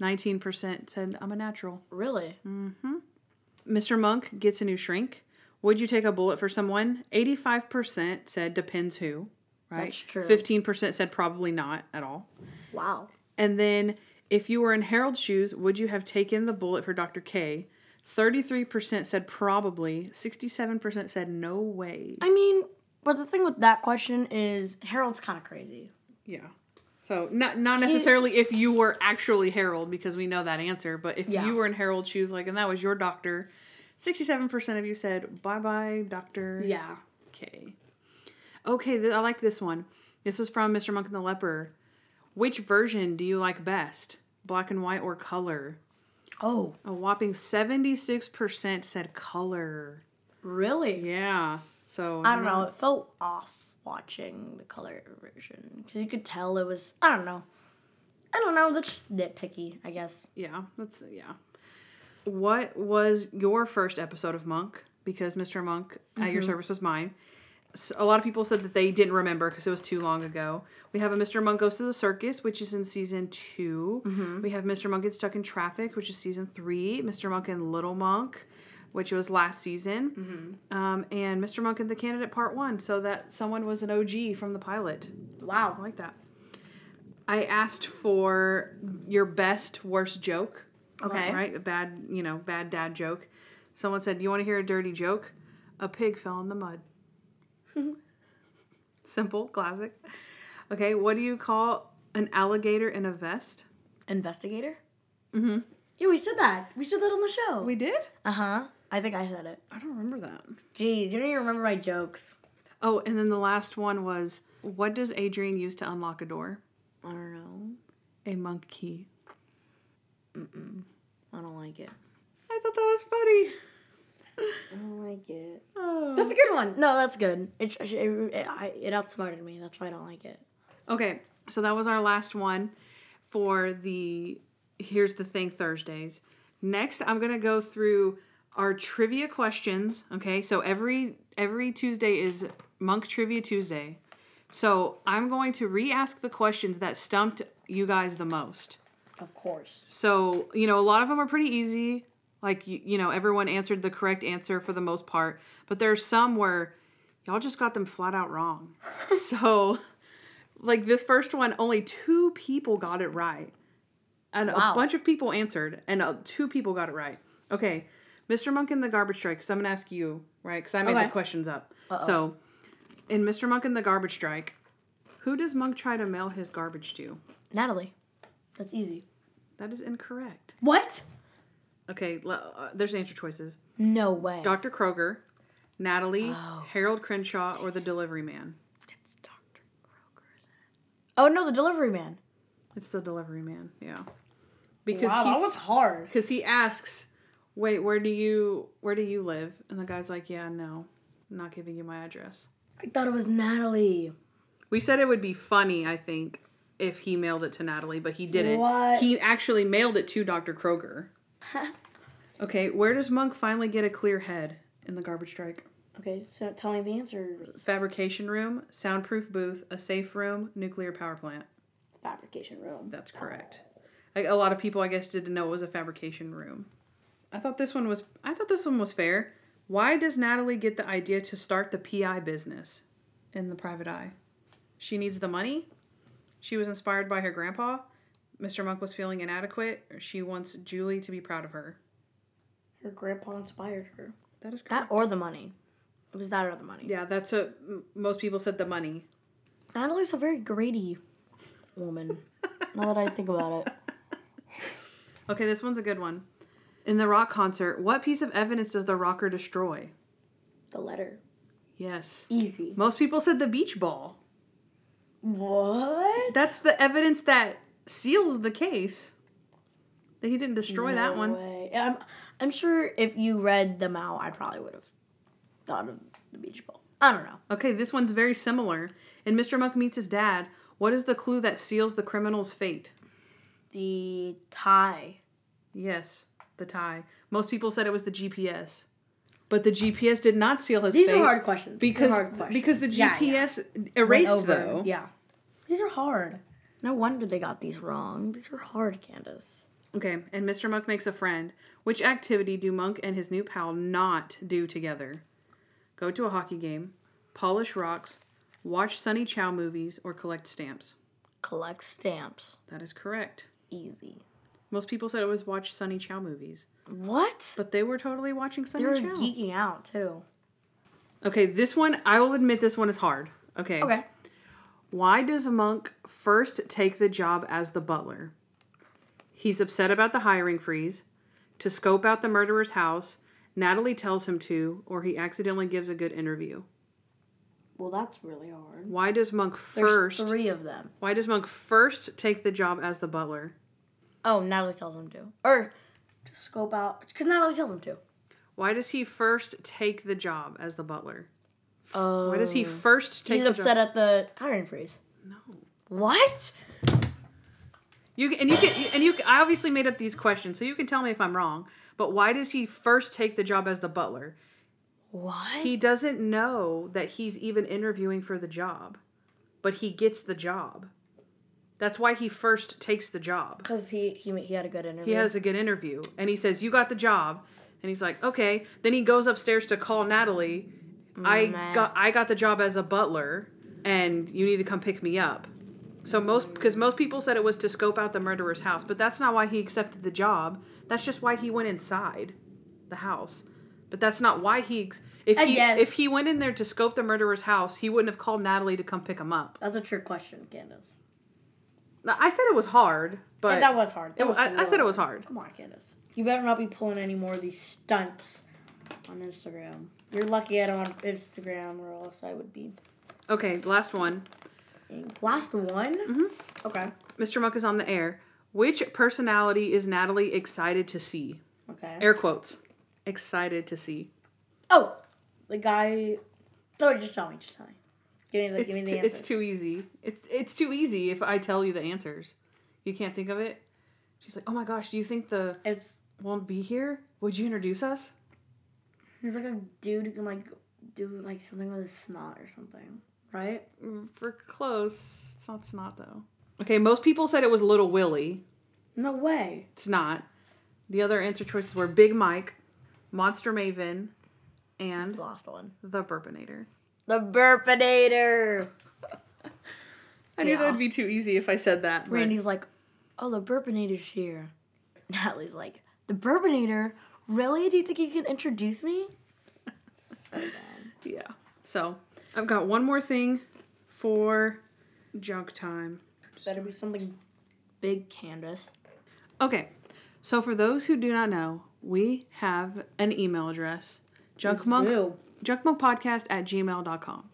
19% said, I'm a natural. Really? Mm hmm. Mr. Monk gets a new shrink. Would you take a bullet for someone? 85% said depends who, right? That's true. 15% said probably not at all. Wow. And then if you were in Harold's shoes, would you have taken the bullet for Dr. K? 33% said probably. 67% said no way. I mean, but the thing with that question is Harold's kind of crazy. Yeah. So not not necessarily if you were actually Harold because we know that answer, but if Yeah. you were in Harold's shoes, like and that was your doctor, sixty-seven percent of you said bye bye, Doctor. Yeah. Okay. Okay, th- I like this one. This is from Mr. Monk and the Leper. Which version do you like best, black and white or color? Oh, A whopping seventy-six percent said color. really? Yeah. So I don't know. It felt off watching the color version because you could tell it was. I don't know. I don't know. That's just nitpicky, I guess. Yeah, that's yeah. What was your first episode of Monk? Because Mr. Monk at your mm-hmm. service was mine. A lot of people said that they didn't remember because it was too long ago. We have a Mr. Monk goes to the circus, which is in season 2 We have Mr. Monk gets stuck in traffic, which is season three. Mr. Monk and Little Monk, which was last season, um, and Mr. Monk and the Candidate Part One. So that someone was an OG from the pilot. Wow. I like that. I asked for your best worst joke. Okay. Right? A bad, you know, bad dad joke. Someone said, "Do you want to hear a dirty joke?" A pig fell in the mud. Simple, classic. Okay, what do you call an alligator in a vest? Investigator? Mm hmm. Yeah, we said that. We said that on the show. We did? Uh huh. I think I said it. I don't remember that. Geez, you don't even remember my jokes. Oh, and then the last one was, what does Adrian use to unlock a door? I don't know. A monk key. I don't like it. I thought that was funny. I don't like it. Oh. That's a good one. No, that's good. It it, it, it outsmarted me. That's why I don't like it. Okay, so that was our last one for the Here's the Thing Thursdays. Next, I'm going to go through our trivia questions, okay? So every every Tuesday is Monk Trivia Tuesday. So, I'm going to re-ask the questions that stumped you guys the most. Of course. So, you know, a lot of them are pretty easy. Like, you, you know, everyone answered the correct answer for the most part. But there's some where y'all just got them flat out wrong. so, like this first one, only two people got it right. And Wow. a bunch of people answered, and uh, two people got it right. Okay, Mr. Monk in the garbage strike, because I'm going to ask you, right? Because I made Okay. the questions up. So, in Mr. Monk in the garbage strike, who does Monk try to mail his garbage to? Natalie. That's easy. That is incorrect. What? Okay, uh, there's answer choices. No way. Dr. Kroger, Natalie, Oh. Harold Crenshaw, or the delivery man. It's Dr. Kroger. Oh no, the delivery man. It's the delivery man, yeah. Because wow, that was hard. because he asks, "Wait, where do you where do you live?" And the guy's like, "Yeah, no, I'm not giving you my address." I thought it was Natalie. We said it would be funny, I think, if he mailed it to Natalie, but he didn't. What? He actually mailed it to Dr. Kroger. Okay, where does Monk finally get a clear head in the garbage strike? Okay, so tell me the answers. Fabrication room, soundproof booth, a safe room, nuclear power plant. Fabrication room. That's correct. Like, a lot of people, I guess, didn't know it was a fabrication room. I thought this one was. I thought this one was fair. Why does Natalie get the idea to start the PI business in the private eye? She needs the money. She was inspired by her grandpa. Mr. Monk was feeling inadequate. She wants Julie to be proud of her. Her grandpa inspired her. That is correct. That or the money. It was that or the money. yeah, that's what m- most people said. The money. Natalie's a very greedy woman. now that I think about it. Okay, this one's a good one. In the rock concert, what piece of evidence does the rocker destroy? The letter. Yes. Easy. Most people said the beach ball. What? That's the evidence that seals the case. That he didn't destroy that one. Way. I'm, I'm sure if you read them out, I probably would have thought of the beach ball. I don't know. Okay, this one's very similar. In Mr. Monk Meets His Dad, what is the clue that seals the criminal's fate? The tie. Yes, the tie. Most people said it was the GPS. But the GPS did not seal his These fate. are hard questions. These are because hard questions. because the Yeah, yeah. GPS erased though. Yeah. These are hard. No wonder they got these wrong. These are hard, Candace. Okay, and Mr. Monk makes a friend. Which activity do Monk and his new pal not do together? Go to a hockey game, polish rocks, watch Sunny Chow movies, or collect stamps. Collect stamps. That is correct. Easy. Most people said it was watch Sunny Chow movies, What? but they were totally watching Sunny Chow. They were Chow. geeking out too. Okay, this one, I will admit this one is hard. Okay. Okay. Why does Monk first take the job as the butler? He's upset about the hiring freeze, to scope out the murderer's house, Natalie tells him to, or he accidentally gives a good interview. Well, that's really hard. Why does Monk first? There's three of them. Why does Monk first take the job as the butler? Oh, Natalie tells him to, or to scope out because Natalie tells him to. Why does he first take the job as the butler? Oh. Why does he oh. first take He's the upset job? at the hiring freeze. No. What? You and you can and you. I obviously made up these questions, so you can tell me if I'm wrong. But why does he first take the job as the butler? What? He doesn't know that he's even interviewing for the job, but he gets the job. That's why he first takes the job. Because he, he he had a good interview. He has a good interview, and he says, "You got the job," and he's like, "Okay." Then he goes upstairs to call Natalie. I got I got the job as a butler, and you need to come pick me up. So most because most people said it was to scope out the murderer's house, but that's not why he accepted the job. That's just why he went inside the house. But that's not why he if I he guess. if he went in there to scope the murderer's house, he wouldn't have called Natalie to come pick him up. That's a trick question, Candace. Now, I said it was hard, but And that was hard. That it- was I, I said it was hard. Come on, Candace. You better not be pulling any more of these stunts on Instagram. You're lucky I don't have Instagram, or else I would be. Okay, last one. Last one. Mm-hmm. Okay. Mr. Monk is on the air. Which personality is Natalie excited to see? Okay. Air quotes. Excited to see. Oh, the guy. No, just tell me. Just tell me. Give me the. It's, give me the too, answer. it's too easy. It's it's too easy if I tell you the answers. You can't think of it. She's like, "Oh my gosh, do you think the It's. won't be here? Would you introduce us?" He's like a dude who can like do like something with his snot or something, right? Mm, For close, it's not snot though. Okay, most people said it was Little Willie. No way. It's not. The other answer choices were Big Mike, Monster Maven, and The last one. the Burpinator. The Burpinator. I knew that would be too easy if I said that. but- Randy's like, oh, the Burpinator's here. Natalie's like, the Burpinator? Really? Do you think you can introduce me? So bad. Yeah. So I've got one more thing for junk time. Better be something big, Candace. Okay. So for those who do not know, we have an email address. Junkmonk Ew. junkmonkpodcast at gmail.com.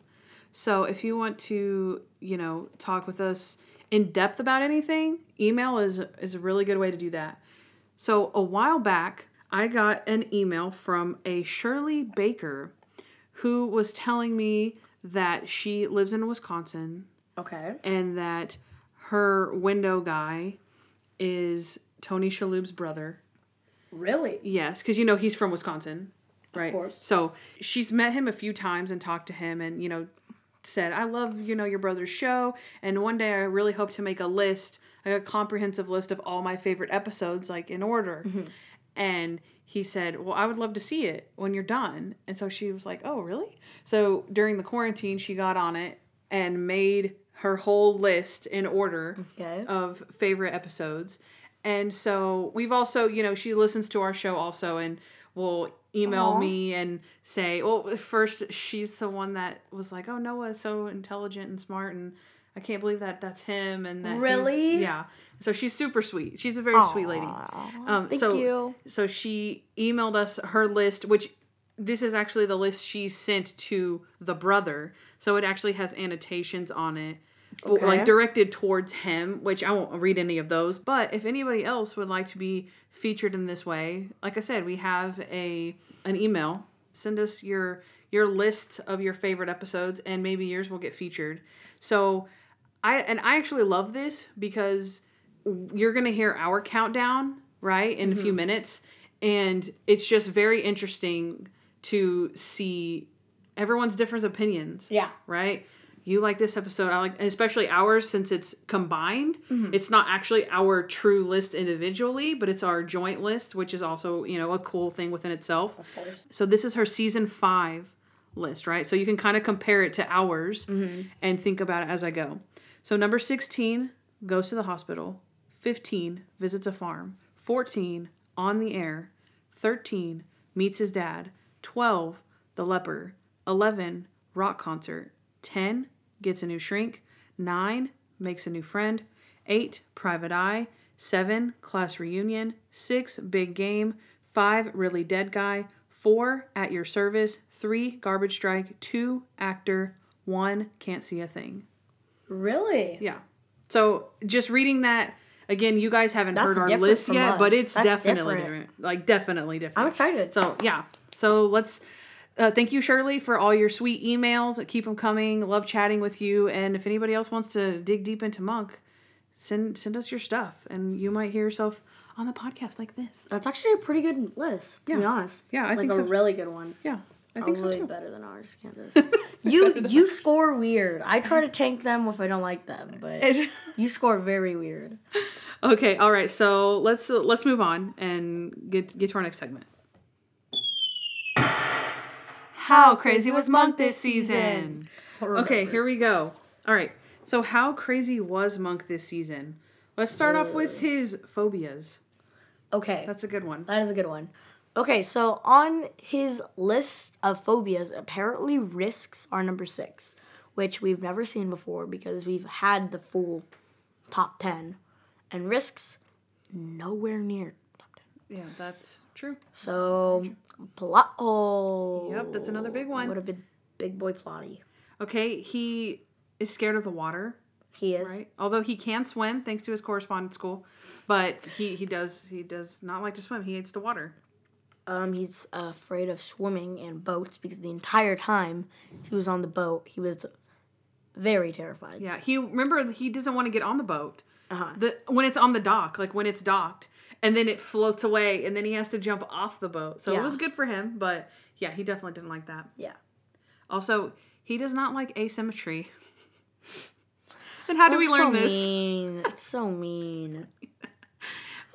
So if you want to, you know, talk with us in depth about anything, email is is a really good way to do that. So a while back, I got an email from a Shirley Baker who was telling me that she lives in Wisconsin Okay. and that her window guy is Tony Shalhoub's brother. Really? Yes, because you know he's from Wisconsin, right? course. So she's met him a few times and talked to him, and you know, said, "I love you know your brother's show, and one day I really hope to make a list, like a comprehensive list of all my favorite episodes, like in order." Mm-hmm. And he said, "Well, I would love to see it when you're done." And so she was like, "Oh, really?" So during the quarantine, she got on it and made her whole list in order Okay. of favorite episodes. And so we've also, you know, she listens to our show also and will email Aw. me and say, well, first she's the one that was like, oh, Noah is so intelligent and smart and I can't believe that that's him and that Really? yeah. So she's super sweet. She's a very sweet lady. Um, Thank so, you. So she emailed us her list, which this is actually the list she sent to the brother. So it actually has annotations on it, for, Okay. like directed towards him, which I won't read any of those. But if anybody else would like to be featured in this way, like I said, we have a an email. Send us your your list of your favorite episodes, and maybe yours will get featured. So I and I actually love this because you're gonna hear our countdown right in a few mm-hmm. minutes, and it's just very interesting to see everyone's different opinions. Yeah. Right. You like this episode. I like, especially ours since it's combined. Mm-hmm. It's not actually our true list individually, but it's our joint list, which is also you know a cool thing within itself. Of course. So this is her season five list, right? So you can kind of compare it to ours mm-hmm. and think about it as I go. So number 16 goes to the hospital. 15 visits a farm. 14 on the air. 13 meets his dad. 12 the leper. 11 rock concert. 10 gets a new shrink. 9 makes a new friend. 8 private eye. 7 class reunion. 6 big game. 5 really dead guy. 4 at your service. 3 garbage strike. 2 actor. 1 can't see a thing. Really? Yeah. So just reading that again, you guys haven't That's heard our list yet, but it's That's definitely different. different. Like definitely different. I'm excited. So yeah. So let's. Uh, thank you, Shirley, for all your sweet emails. Keep them coming. Love chatting with you. And if anybody else wants to dig deep into Monk, send send us your stuff, and you might hear yourself on the podcast like this. That's actually a pretty good list, to be honest. Yeah, I like think a so. really good one. Yeah, I think so too. better than ours, Candace. you you score weird. I try to tank them if I don't like them, but you score very weird. Okay, all right. So let's uh, let's move on and get get to our next segment. How crazy was Monk this season? Okay, here we go. All right. So how crazy was Monk this season? Let's start off with his phobias. Okay, That's a good one. that is a good one. Okay, so on his list of phobias, apparently risks are number six, which we've never seen before because we've had the full top ten, and risks nowhere near top ten. Yeah, that's true. So plot hole. Yep, that's another big one. What a big big boy plotty. Okay, he is scared of the water, He is. right? Although he can swim thanks to his correspondence school, but he he does he does not like to swim. He hates the water. Um, he's afraid of swimming and boats because the entire time he was on the boat, he was very terrified. Yeah, he remember he doesn't want to get on the boat. Uh-huh. The when it's on the dock, like when it's docked, and then it floats away, and then he has to jump off the boat. So Yeah. it was good for him, but yeah, he definitely didn't like that. Yeah. Also, he does not like asymmetry. and how do we learn so this? Mean. It's so mean.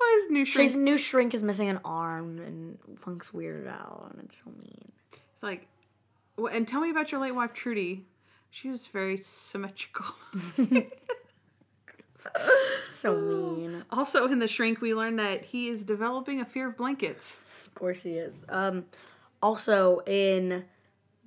Oh, his new shrink. His new shrink is missing an arm, and Monk's weirded out, and it's so mean. It's like, well, and tell me about your late wife Trudy. She was very symmetrical. So mean. also, in the shrink, we learned that he is developing a fear of blankets. Of course he is. Um, also in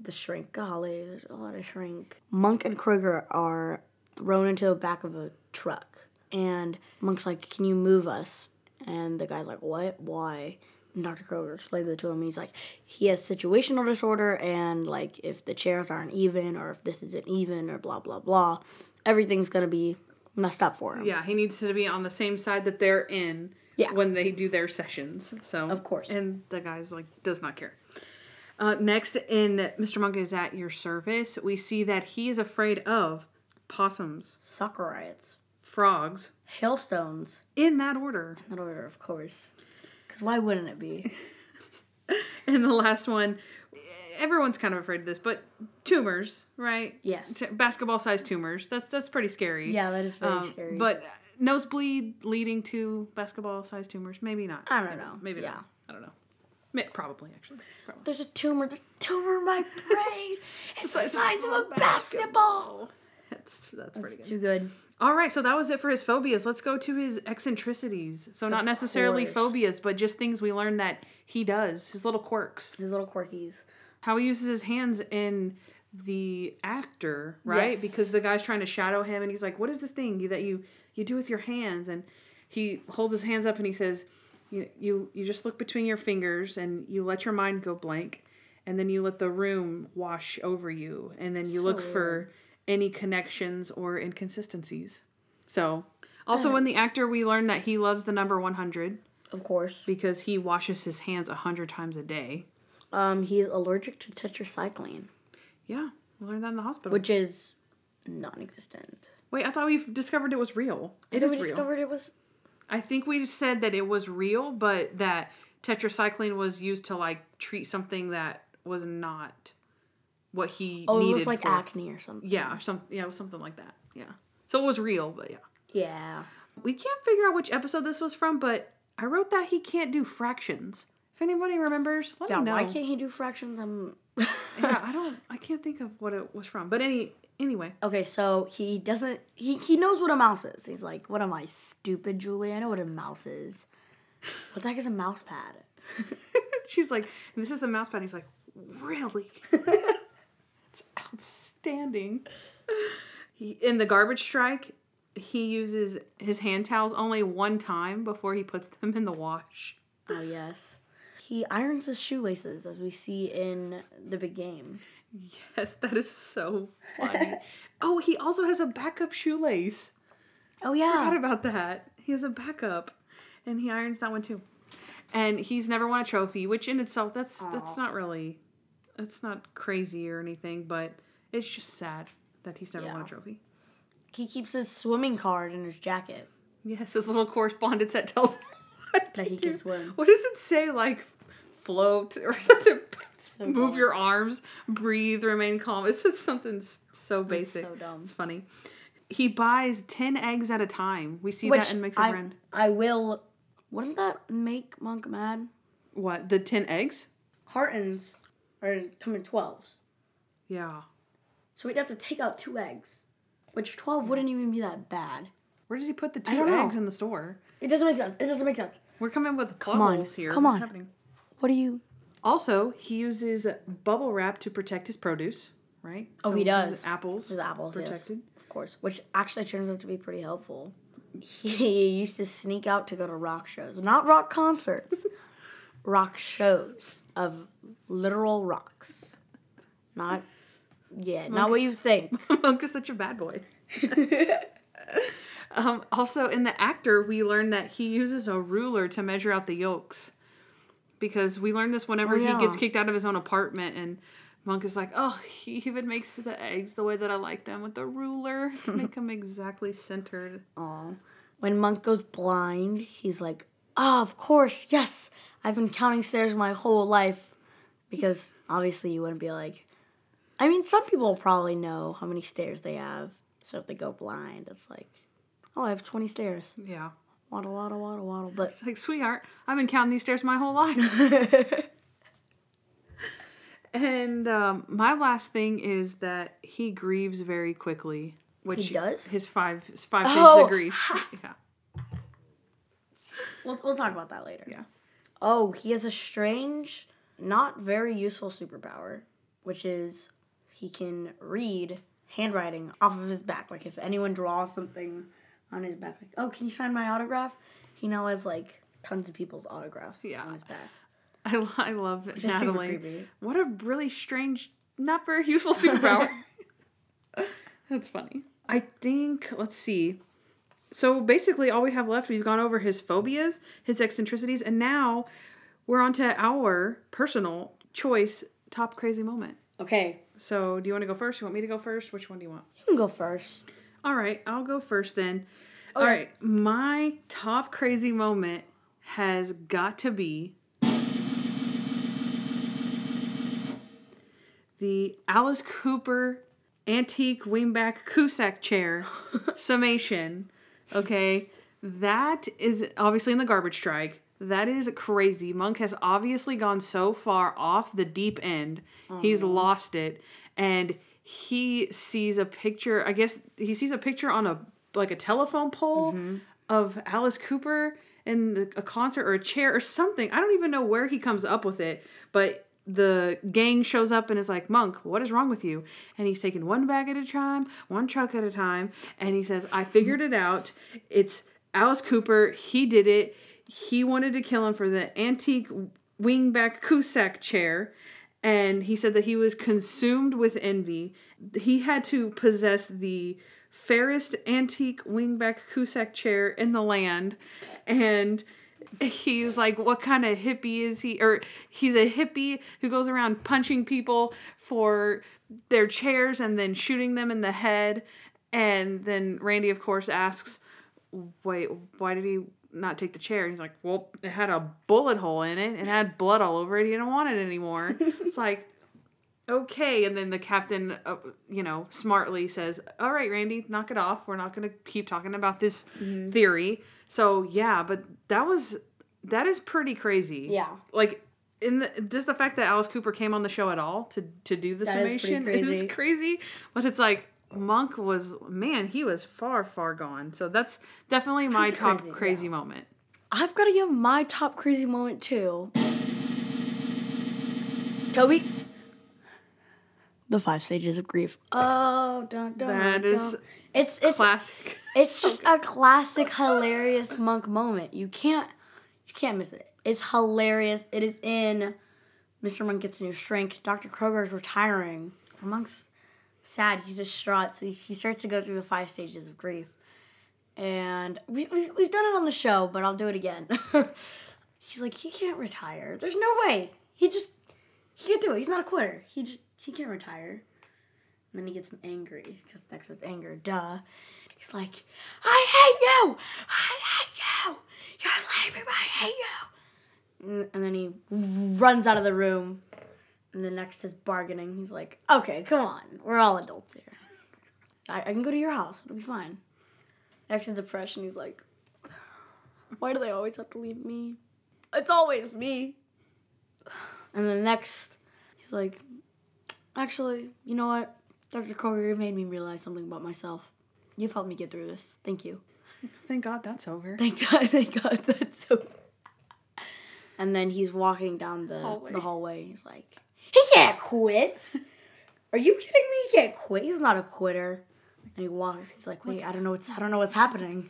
the shrink, golly, there's a lot of shrink. Monk and Kroger are thrown into the back of a truck, and Monk's like, "Can you move us?" And the guy's like, "What? Why?" And Dr. Kroger explains it to him. He's like, he has situational disorder, and like if the chairs aren't even, or if this isn't even, or blah blah blah, everything's gonna be messed up for him. Yeah, he needs to be on the same side that they're in Yeah. when they do their sessions. So Of course. and the guy's like does not care. Uh, next, in Mr. Monk is at your service, we see that he is afraid of possums, Soccer riots. Frogs, Hailstones. in that order. In that order, of course. Because why wouldn't it be? And the last one, everyone's kind of afraid of this, but tumors, right? Yes. T- basketball-sized tumors. That's that's pretty scary. Yeah, that is very Um, scary. But nosebleed leading to basketball-sized tumors, maybe not. I don't know. Maybe Yeah. not. I don't know. Probably actually. Probably. There's a tumor. There's a tumor in my brain. It's the size size of a a basketball. That's that's pretty good. Too good. All right, so that was it for his phobias. Let's go to his eccentricities. So not necessarily course. phobias, but just things we learned that he does. His little quirks. His little quirkies. How he uses his hands in the actor, right? Yes. Because the guy's trying to shadow him, and he's like, "What is this thing that you you do with your hands?" And he holds his hands up and he says, "You you you just look between your fingers and you let your mind go blank, and then you let the room wash over you, and then you look So for any connections or inconsistencies." So. Also, in the actor, we learned that he loves the number 100 Of course. because he washes his hands 100 times a day. Um, he's allergic to tetracycline, Yeah, we learned that in the hospital. which is non-existent. Wait, I thought we discovered it was real. It It is we real. discovered it was. I think we said that it was real, but that tetracycline was used to like treat something that was not what he Oh, needed. it was like for- acne or something. Yeah, or some yeah, it was something like that. Yeah. So it was real, but yeah. Yeah. We can't figure out which episode this was from, but I wrote that he can't do fractions. If anybody remembers, let Yeah. me know. Why can't he do fractions? I'm. yeah, I don't I can't think of what it was from. But any anyway. Okay, so he doesn't. He he knows what a mouse is. He's like, "What am I, stupid, Julie? I know what a mouse is. What the heck is a mouse pad?" She's like, this is a mouse pad. He's like, really? Outstanding. He, in the garbage strike, he uses his hand towels only one time before he puts them in the wash. Oh yes. He irons his shoelaces, as we see in the big game. Yes, that is so funny. oh, he also has a backup shoelace. Oh yeah. Forgot about that. He has a backup, and he irons that one too. And he's never won a trophy, which in itself that's that's not really, that's not crazy or anything, but it's just sad that he's never won a trophy. He keeps his swimming card in his jacket Yes, his little correspondence that tells him what to that he do. can swim. What does it say? Like float or something? So Move dumb. your arms, breathe, remain calm. It says something s- so basic. so dumb. It's funny. He buys ten eggs at a time. We see that in Makes a I, Friend. I will. Wouldn't that make Monk mad? What the ten eggs? Cartons are come in twelves, Yeah. So we'd have to take out two eggs, which twelve wouldn't even be that bad. Where does he put the two don't know. eggs in the store? It doesn't make sense. It doesn't make sense. We're coming with Come on, here. come What's on. happening? What do you? Also, he uses bubble wrap to protect his produce. Right. Oh, he his does. apples. His apples, yes. protected. Of course, which actually turns out to be pretty helpful. He used to sneak out to go to rock shows, not rock concerts, rock shows of literal rocks. Not, yeah, not what you think. Monk is such a bad boy. um, also, in the actor, we learn that he uses a ruler to measure out the yolks. Because we learned this whenever Oh, yeah. he gets kicked out of his own apartment, and Monk is like, "Oh, he even makes the eggs the way that I like them with the ruler to make them exactly centered." Aw. When Monk goes blind, he's like, ah, of course, yes, I've been counting stairs my whole life. Because obviously you wouldn't be like, I mean, some people probably know how many stairs they have. So if they go blind, it's like, oh, I have 20 stairs. Yeah, Waddle, waddle, waddle, waddle. But it's like, sweetheart, I've been counting these stairs my whole life. and um, my last thing is that he grieves very quickly. Which He does? His five his five stages Oh, of grief. Yeah. we'll, we'll talk about that later. Yeah. Oh, he has a strange, not very useful superpower, which is he can read handwriting off of his back. Like if anyone draws something on his back, like, oh, can you sign my autograph? He now has like tons of people's autographs Yeah. on his back. I, lo- I love is super Natalie. creepy. What a really strange, not very useful superpower. That's funny. I think, let's see. So basically, all we have left, we've gone over his phobias, his eccentricities, and now we're on to our personal choice top crazy moment. Okay, So, do you want to go first? You want me to go first? Which one do you want? You can go first. All right, I'll go first then. All Okay. right, my top crazy moment has got to be the Alice Cooper antique wingback Cusack chair summation. Okay, that is obviously in the garbage strike. That is crazy. Monk has obviously gone so far off the deep end. He's mm. lost it. And he sees a picture, I guess he sees a picture on a like a telephone pole mm-hmm. of Alice Cooper in the, a concert or a chair or something. I don't even know where he comes up with it, but the gang shows up and is like, Monk, what is wrong with you? And he's taking one bag at a time, one truck at a time, and he says, I figured it out. It's Alice Cooper. He did it. He wanted to kill him for the antique wingback Cusack chair. And he said that he was consumed with envy. He had to possess the fairest antique wingback Cusack chair in the land. And he's like, what kind of hippie is he? Or he's a hippie who goes around punching people for their chairs and then shooting them in the head. And then Randy, of course, asks, wait, why did he not take the chair? And he's like, well, it had a bullet hole in it. It had blood all over it. He didn't want it anymore. it's like, okay. And then the captain, uh, you know, smartly says, all right, Randy, knock it off. We're not going to keep talking about this theory. So, yeah, but that was, that is pretty crazy. Yeah. Like, in the, just the fact that Alice Cooper came on the show at all to, to do the That is summation is crazy. crazy. But it's like, Monk was, man, he was far, far gone. So that's definitely my That's top crazy, crazy, yeah. moment. I've got to give my top crazy moment too. Toby. The five stages of grief. Oh, dun, dun, That dun. is it's it's Classic. it's just a classic hilarious monk moment. You can't you can't miss it. It's hilarious. It is in Mr. Monk gets a new shrink. Dr. Kroger is retiring. Monk's sad. He's distraught. So he starts to go through the five stages of grief. And we, we, we've done it on the show, but I'll do it again. He's like, he can't retire. There's no way. He just, he can't do it. He's not a quitter. He just, he can't retire. And then he gets angry because next is anger. Duh. He's like, I hate you. I hate you. You're leaving. I hate you. And- And then he runs out of the room. And the next is bargaining. He's like, okay, come on. We're all adults here. I, I can go to your house. It'll be fine. Next is depression. He's like, why do they always have to leave me? It's always me. And the next, he's like, actually, you know what? Dr. Kroger you made me realize something about myself. You've helped me get through this. Thank you. Thank God that's over. Thank God, thank God that's so. And then he's walking down the Hallway. the hallway. He's like, he can't quit. Are you kidding me? He can't quit. He's not a quitter. And he walks. He's like, wait, I don't know what's I don't know what's happening.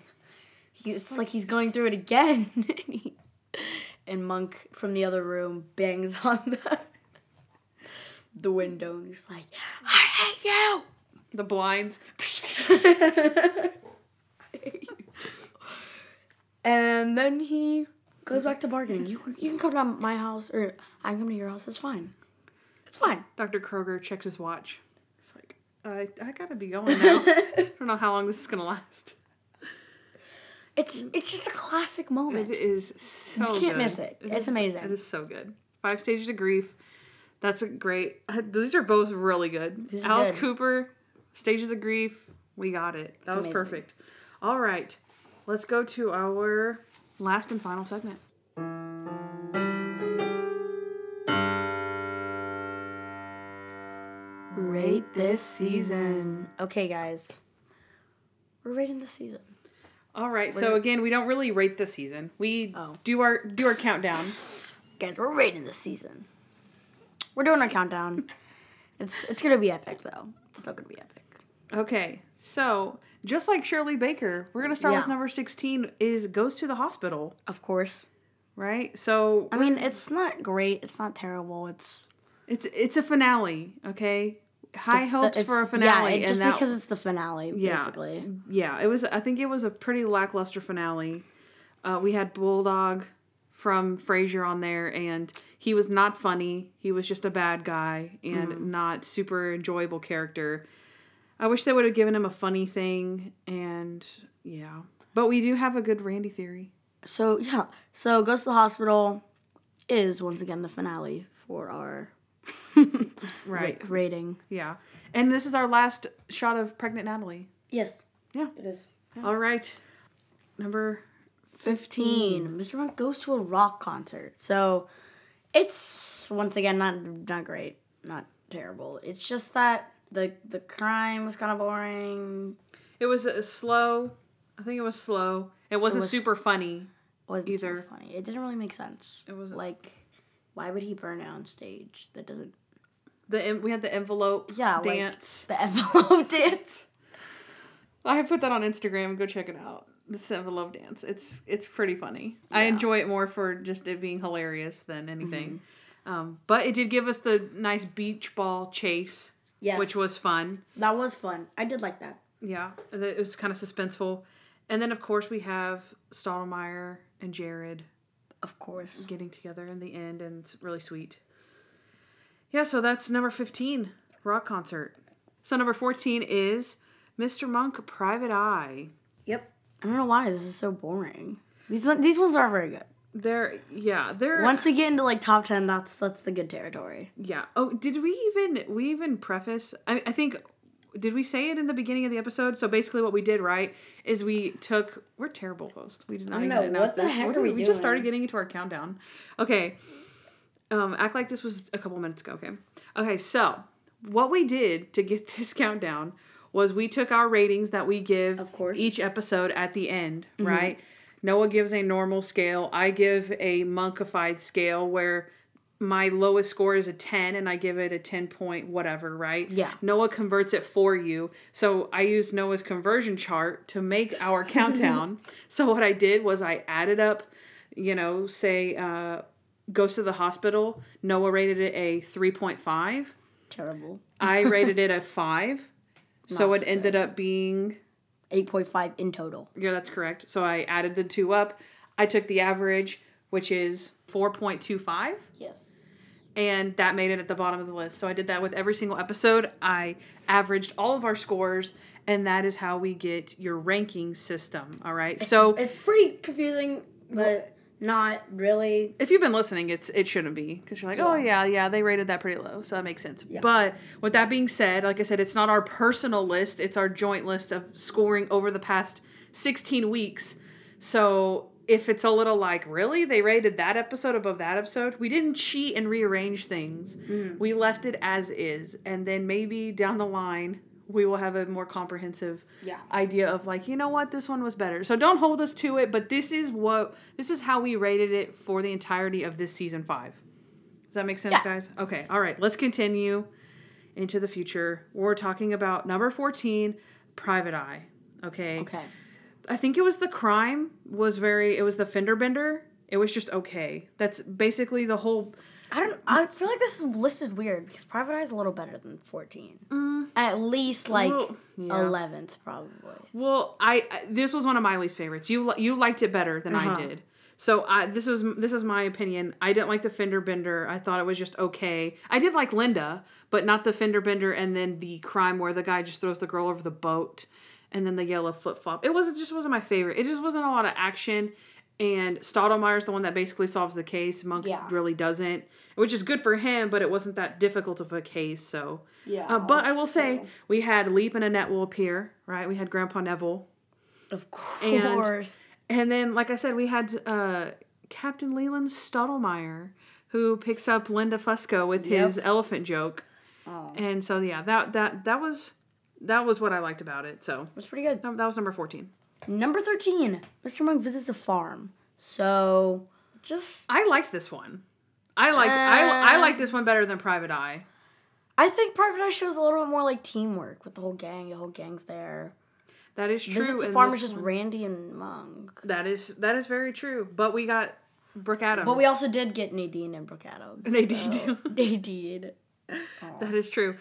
He, it's like he's going through it again. and, he- and Monk from the other room bangs on the the window and he's like, I hate you. The blinds. And then he goes back to bargaining. You you can come to my house or I can come to your house. It's fine. It's fine. Dr. Kroger checks his watch. He's like, I, I gotta be going now. I don't know how long this is gonna last. It's it's just a classic moment. It is so You can't good. miss it. It's is- amazing. It is so good. Five stages of grief. That's a great. uh, These are both really good. These Alice good. Cooper, stages of grief. We got it. That was amazing. perfect. All right, let's go to our last and final segment. Rate this season. Okay, guys. We're rating this season. All right. So again, we don't really rate the season. We Oh. do our do our countdown. Guys, we're rating this season. We're doing our countdown. It's it's gonna be epic though. It's still gonna be epic. Okay. So just like Shirley Baker, we're gonna start with number sixteen. Is goes to the hospital, Of course. right? So I mean, it's not great. It's not terrible. It's it's it's a finale. Okay. High it's hopes it's- for a finale, Yeah, just that, because it's the finale, Yeah. basically. yeah, it was. I think it was a pretty lackluster finale. Uh, we had Bulldog from Frasier on there, and he was not funny. He was just a bad guy and not super enjoyable character. I wish they would have given him a funny thing, and yeah. But we do have a good Randy theory. So yeah, so goes to the hospital is once again the finale for our Right. ra- rating. Yeah. And this is our last shot of pregnant Natalie. Yes. Yeah. It is. All right. Number 15. Mr. Monk goes to a rock concert. So it's once again not not great, not terrible. It's just that the the crime was kind of boring. It was a slow. I think it was slow. It wasn't was- super funny. Wasn't Either. super funny. It didn't really make sense. It wasn't. like why would he burn it on stage? That doesn't The en- we had the envelope Yeah, like- dance. the envelope dance. I put that on Instagram. Go check it out. This envelope dance. It's it's pretty funny. I enjoy it more for just it being hilarious than anything. Mm-hmm. Um, but it did give us the nice beach ball chase, Yes. which was fun. that was fun. I did like that. Yeah, it was kind of suspenseful. And then of course we have Stottlemeyer and Jared Of course. getting together in the end, and it's really sweet. Yeah, so that's number 15, rock concert. So number 14 is Mr. Monk Private Eye. Yep. I don't know why this is so boring. These these ones aren't very good. They're yeah, they're Once we get into like top ten, that's that's the good territory. yeah. Oh, did we even we even preface? I, I think did we say it in the beginning of the episode? So basically, what we did right is we took we're terrible hosts. We did not I even know, announce what the this. heck What are we we just started getting into our countdown. Okay, um, act like this was a couple minutes ago. Okay, okay. So what we did to get this countdown was we took our ratings that we give Of course. each episode at the end, right? Noah gives a normal scale. I give a monkified scale where my lowest score is a 10 and I give it a 10 point whatever, right? Yeah. Noah converts it for you. So I used Noah's conversion chart to make our countdown. So what I did was I added up, you know, say uh Goes to the Hospital, Noah rated it a 3.5. Terrible. I rated it a 5. so Not it ended up being Eight point five in total. yeah, that's correct. So I added the two up. I took the average, which is 4.25, Yes. And that made it at the bottom of the list. So I did that with every single episode. I averaged all of our scores, and that is how we get your ranking system. All right. So It's pretty confusing, but not really. if you've been listening, it's it shouldn't be because you're like, oh yeah, yeah, they rated that pretty low, so that makes sense. Yeah. But with that being said, like I said, it's not our personal list; it's our joint list of scoring over the past 16 weeks. So if it's a little like, really, they rated that episode above that episode, we didn't cheat and rearrange things. Mm. We left it as is, and then maybe down the line. We will have a more comprehensive Yeah. idea of like, you know what, this one was better. So don't hold us to it, but this is what this is how we rated it for the entirety of this season five. Does that make sense, Yeah. guys? Okay, all right, let's continue into the future. We're talking about number 14, Private Eye. Okay. Okay. I think it was the crime was very it was the fender bender. It was just okay. That's basically the whole I don't. I feel like this is listed weird because Private Eye is a little better than fourteen. At least like Well, yeah. eleventh, probably. Well, I I- this was one of my least favorites. You you liked it better than I Uh-huh. did. So I this was this was my opinion. I didn't like the fender bender. I thought it was just okay. I did like Linda, but not the fender bender and then the crime where the guy just throws the girl over the boat and then the yellow flip flop. It wasn't just wasn't my favorite. It just wasn't a lot of action. And Stottlemeyer's the one that basically solves the case. Monk Yeah. really doesn't, which is good for him, but it wasn't that difficult of a case. So Yeah, uh, but I will say true. we had Leap and Annette will appear, right? We had Grandpa Neville. Of course. And then, like I said, we had uh, Captain Leland Stottlemyre, who picks up Linda Fusco with his elephant joke. Oh. And so, yeah, that that that was that was what I liked about it. So That's pretty good. that was number fourteen. Number thirteen. Mr. Monk visits a farm. So just I liked this one. I like I I Uh. like this one better than Private Eye. I think Private Eye shows a little bit more like teamwork with the whole gang. The whole gang's there. That is true. Visits the farm is just one. Randy and Monk. that is that is very true. But we got Brooke Adams. But we also did get Nadine and Brooke Adams. Nadine, so- too. Nadine. That is true.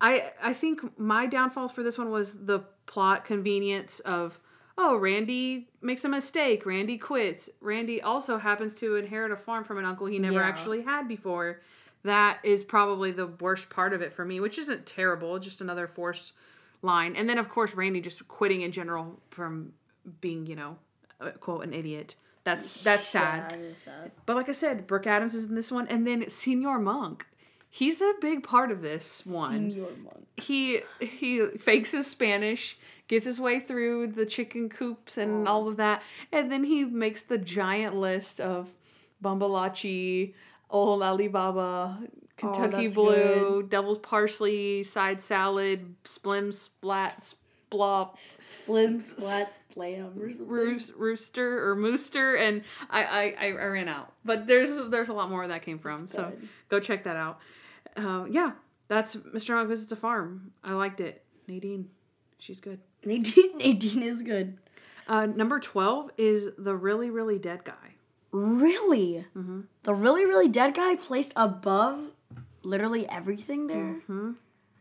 I I think my downfalls for this one was the plot convenience of oh, Randy makes a mistake. Randy quits. Randy also happens to inherit a farm from an uncle he never Yeah. actually had before. That is probably the worst part of it for me, which isn't terrible, just another forced line. And then, of course, Randy just quitting in general from being, you know, uh, quote, an idiot. That's that's sad. Yeah, sad. But like I said, Brooke Adams is in this one, and then Senior Monk. He's a big part of this one. He he fakes his Spanish, gets his way through the chicken coops and oh. all of that, and then he makes the giant list of Bambalachi, Old Alibaba, oh, Kentucky that's Blue, Devil's Parsley, side salad, splim splat splop, Splim, splat, splam, or something. roos, rooster or mooster, and I, I I ran out. But there's there's a lot more where that came from. So good. go check that out. Um, yeah, that's Mr. Monk visits a farm. I liked it. Nadine, she's good. Nadine, Nadine is good. Uh, number twelve is the really really dead guy. Really? Mm-hmm. The really, really dead guy placed above literally everything there? Mm-hmm.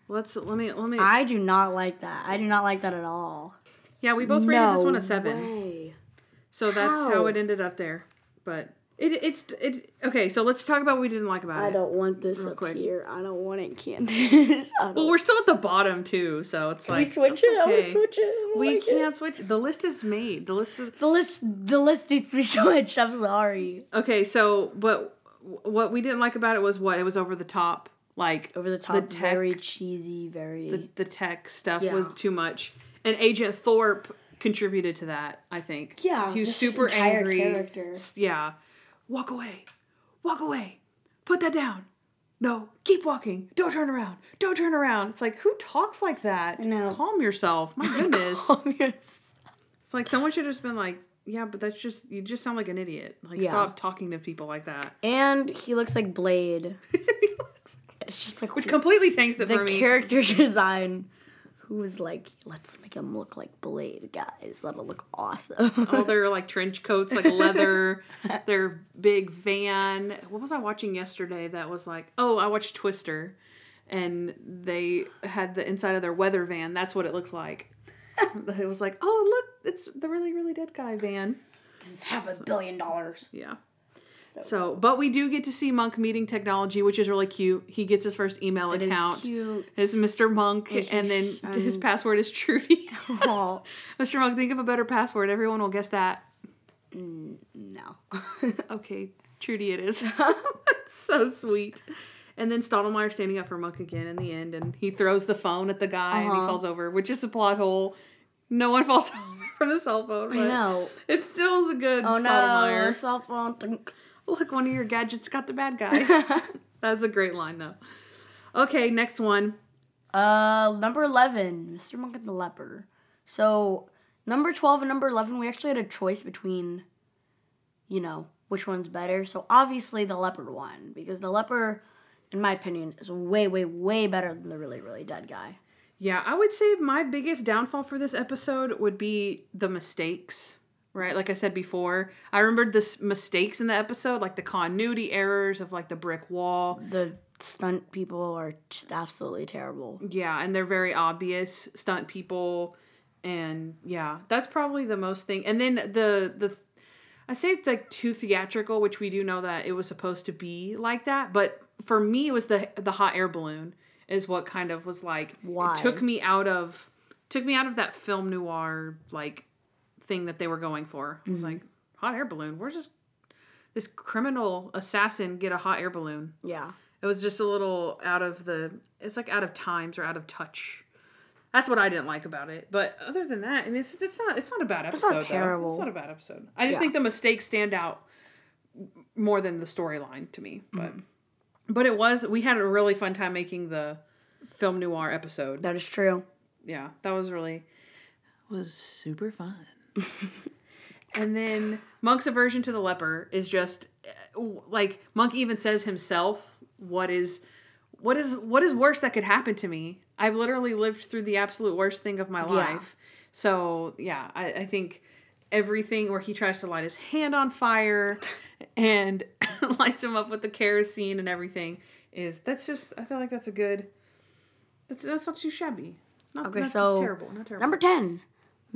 Let's let me let me. I do not like that. I do not like that at all. yeah, we both rated this one a seven. way. So that's how How? it ended up there. But it it's it okay. So let's talk about what we didn't like about I it. I don't want this Real up quick. here. I don't want it, Candace. Well, we're still at the bottom too, so it's Can like we switch it? Okay. to switch it. I We like can't switch. The list is made. The list is The list, the list needs to be switched. I'm sorry. okay. So, but what we didn't like about it was what it was over the top. Like Over the top, the tech, very cheesy, very. the, the tech stuff Yeah. was too much, and Agent Thorpe contributed to that. I think. Yeah, he was super angry. character. Yeah, walk away, walk away, put that down. No, keep walking. Don't turn around. Don't turn around. It's like who talks like that? Calm yourself. My goodness. Calm yourself. It's like someone should have just been like, yeah, but that's just you just sound like an idiot. Like Yeah. stop talking to people like that. and he looks like Blade. It's just like Which completely tanks it the for me. character design. Who was like, let's make him look like Blade, guys. That'll look awesome. Oh, All their like trench coats, like leather, their big van. What was I watching yesterday that was like, oh, I watched Twister and they had the inside of their weather van. That's what it looked like. it was like, oh, look, it's the really, really dead guy van. this is half a billion dollars. Yeah. So, So, but we do get to see Monk meeting technology, which is really cute. He gets his first email It is account. cute. Is Mr. Monk, And and then his password is Trudy. Aw, Mr. Monk, think of a better password. Everyone will guess that. no. Okay, Trudy it is. That's so sweet. And then Stottlemeyer standing up for Monk again in the end, and he throws the phone at the guy and he Uh-huh. falls over, which is the plot hole. No one falls over from the cell phone. I know. It still is a good Oh no, cell phone. Look, one of your gadgets got the bad guy. That's a great line, though. Okay, next one. Uh, number 11, Mr. Monk and the Leper. So, number 12 and number 11, we actually had a choice between, you know, which one's better. So, obviously, the Leper won because the Leper, in my opinion, is way, way, way better than the really, really dead guy. Yeah, I would say my biggest downfall for this episode would be the mistakes. Right, like I said before, I remembered the mistakes in the episode, like the continuity errors of like the brick wall. The stunt people are just absolutely terrible. Yeah, and they're very obvious stunt people, and yeah, that's probably the most thing. And then the the, I say it's like too theatrical, which we do know that it was supposed to be like that, but for me, it was the the hot air balloon is what kind of was like. Why? It took me out of took me out of that film noir like thing that they were going for. It was like hot air balloon. Where's this this criminal assassin get a hot air balloon? Yeah. It was just a little out of the. It's like out of times or out of touch. That's what I didn't like about it. But other than that, I mean, it's, it's not it's not a bad episode. It's not though. terrible. It's not a bad episode. I just Yeah. think the mistakes stand out more than the storyline to me. But Mm-hmm. but it was we had a really fun time making the film noir episode. That is true. Yeah, that was really was super fun. and then Monk's aversion to the leper is just uh, like Monk even says himself, "What is, what is, what is worse that could happen to me? I've literally lived through the absolute worst thing of my life." So yeah, I, I think everything where he tries to light his hand on fire and lights him up with the kerosene and everything is that's just I feel like that's a good. That's that's not too shabby. Not, Okay, not so terrible. Not terrible. Number 10,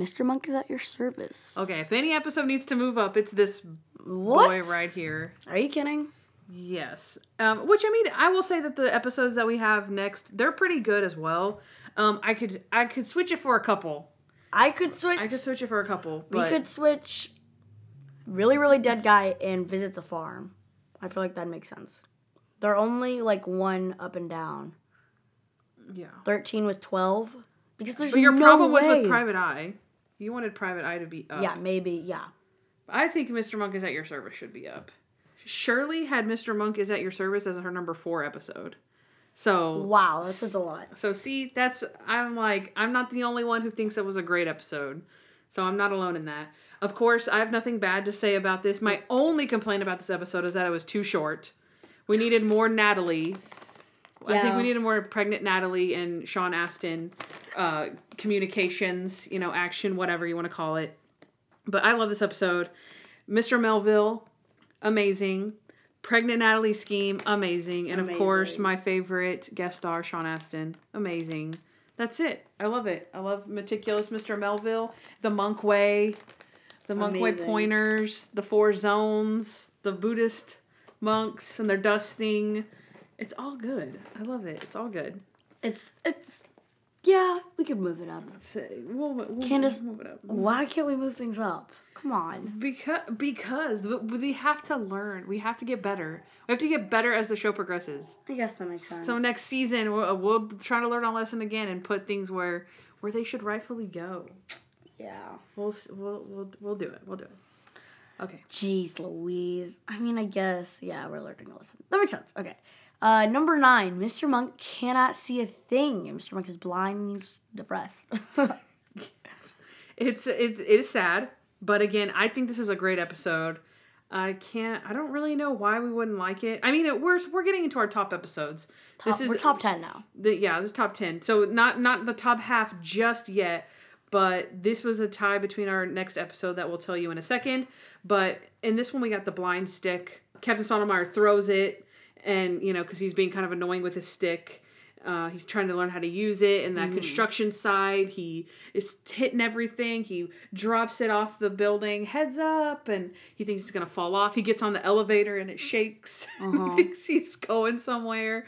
Mr. Monk is at your service. Okay, if any episode needs to move up, it's this What? boy right here. Are you kidding? Yes. Um, which I mean, I will say that the episodes that we have next, they're pretty good as well. Um, I could I could switch it for a couple. I could switch. I could switch it for a couple. we could switch really, really dead guy and visits a farm. I feel like that makes sense. They're only like one up and down. yeah. 13 with 12. Because there's But your no problem was way. with Private Eye. You wanted Private Eye to be up. Yeah, maybe. Yeah. I think Mr. Monk is at your service should be up. Shirley had Mr. Monk is at your service as her number four episode. So Wow, this is a lot. So see, that's I'm like I'm not the only one who thinks it was a great episode. So I'm not alone in that. Of course, I have nothing bad to say about this. My only complaint about this episode is that it was too short. We needed more Natalie. I think we need a more pregnant Natalie and Sean Astin uh, communications, you know, action, whatever you want to call it. But I love this episode. Mr. Melville, amazing. Pregnant Natalie scheme, amazing. And of course, my favorite guest star, Sean Astin, amazing. That's it. I love it. I love meticulous Mr. Melville, the Monk Way, the Monk Way pointers, the four zones, the Buddhist monks and their dusting. It's all good. I love it. It's all good. It's, it's, yeah, we could move it up. It's, uh, we'll, we'll, Candace- move it up. Why can't we move things up? Come on. Because because we have to learn. We have to get better. We have to get better as the show progresses. I guess that makes sense. So next season we'll, we'll try to learn our lesson again and put things where where they should rightfully go. Yeah. We'll we'll we'll, we'll do it. We'll do it. Okay. Jeez Louise. I mean, I guess, yeah, we're learning a lesson. That makes sense. Okay. Uh, number nine, Mr. Monk cannot see a thing. Mr. Monk is blind and he's depressed. It's it's it is sad, but again, I think this is a great episode. I can't. I don't really know why we wouldn't like it. I mean, it, we're we're getting into our top episodes. this is we're top 10 now. the yeah this is top 10 so not not the top half just yet but this was a tie between our next episode that we'll tell you in a second but in this one we got the blind stick captain Stottlemeyer throws it and you know because he's being kind of annoying with his stick. Uh, he's trying to learn how to use it and that construction side. He is hitting everything. He drops it off the building heads up and he thinks he's gonna fall off. He gets on the elevator and it shakes. He thinks he's going somewhere.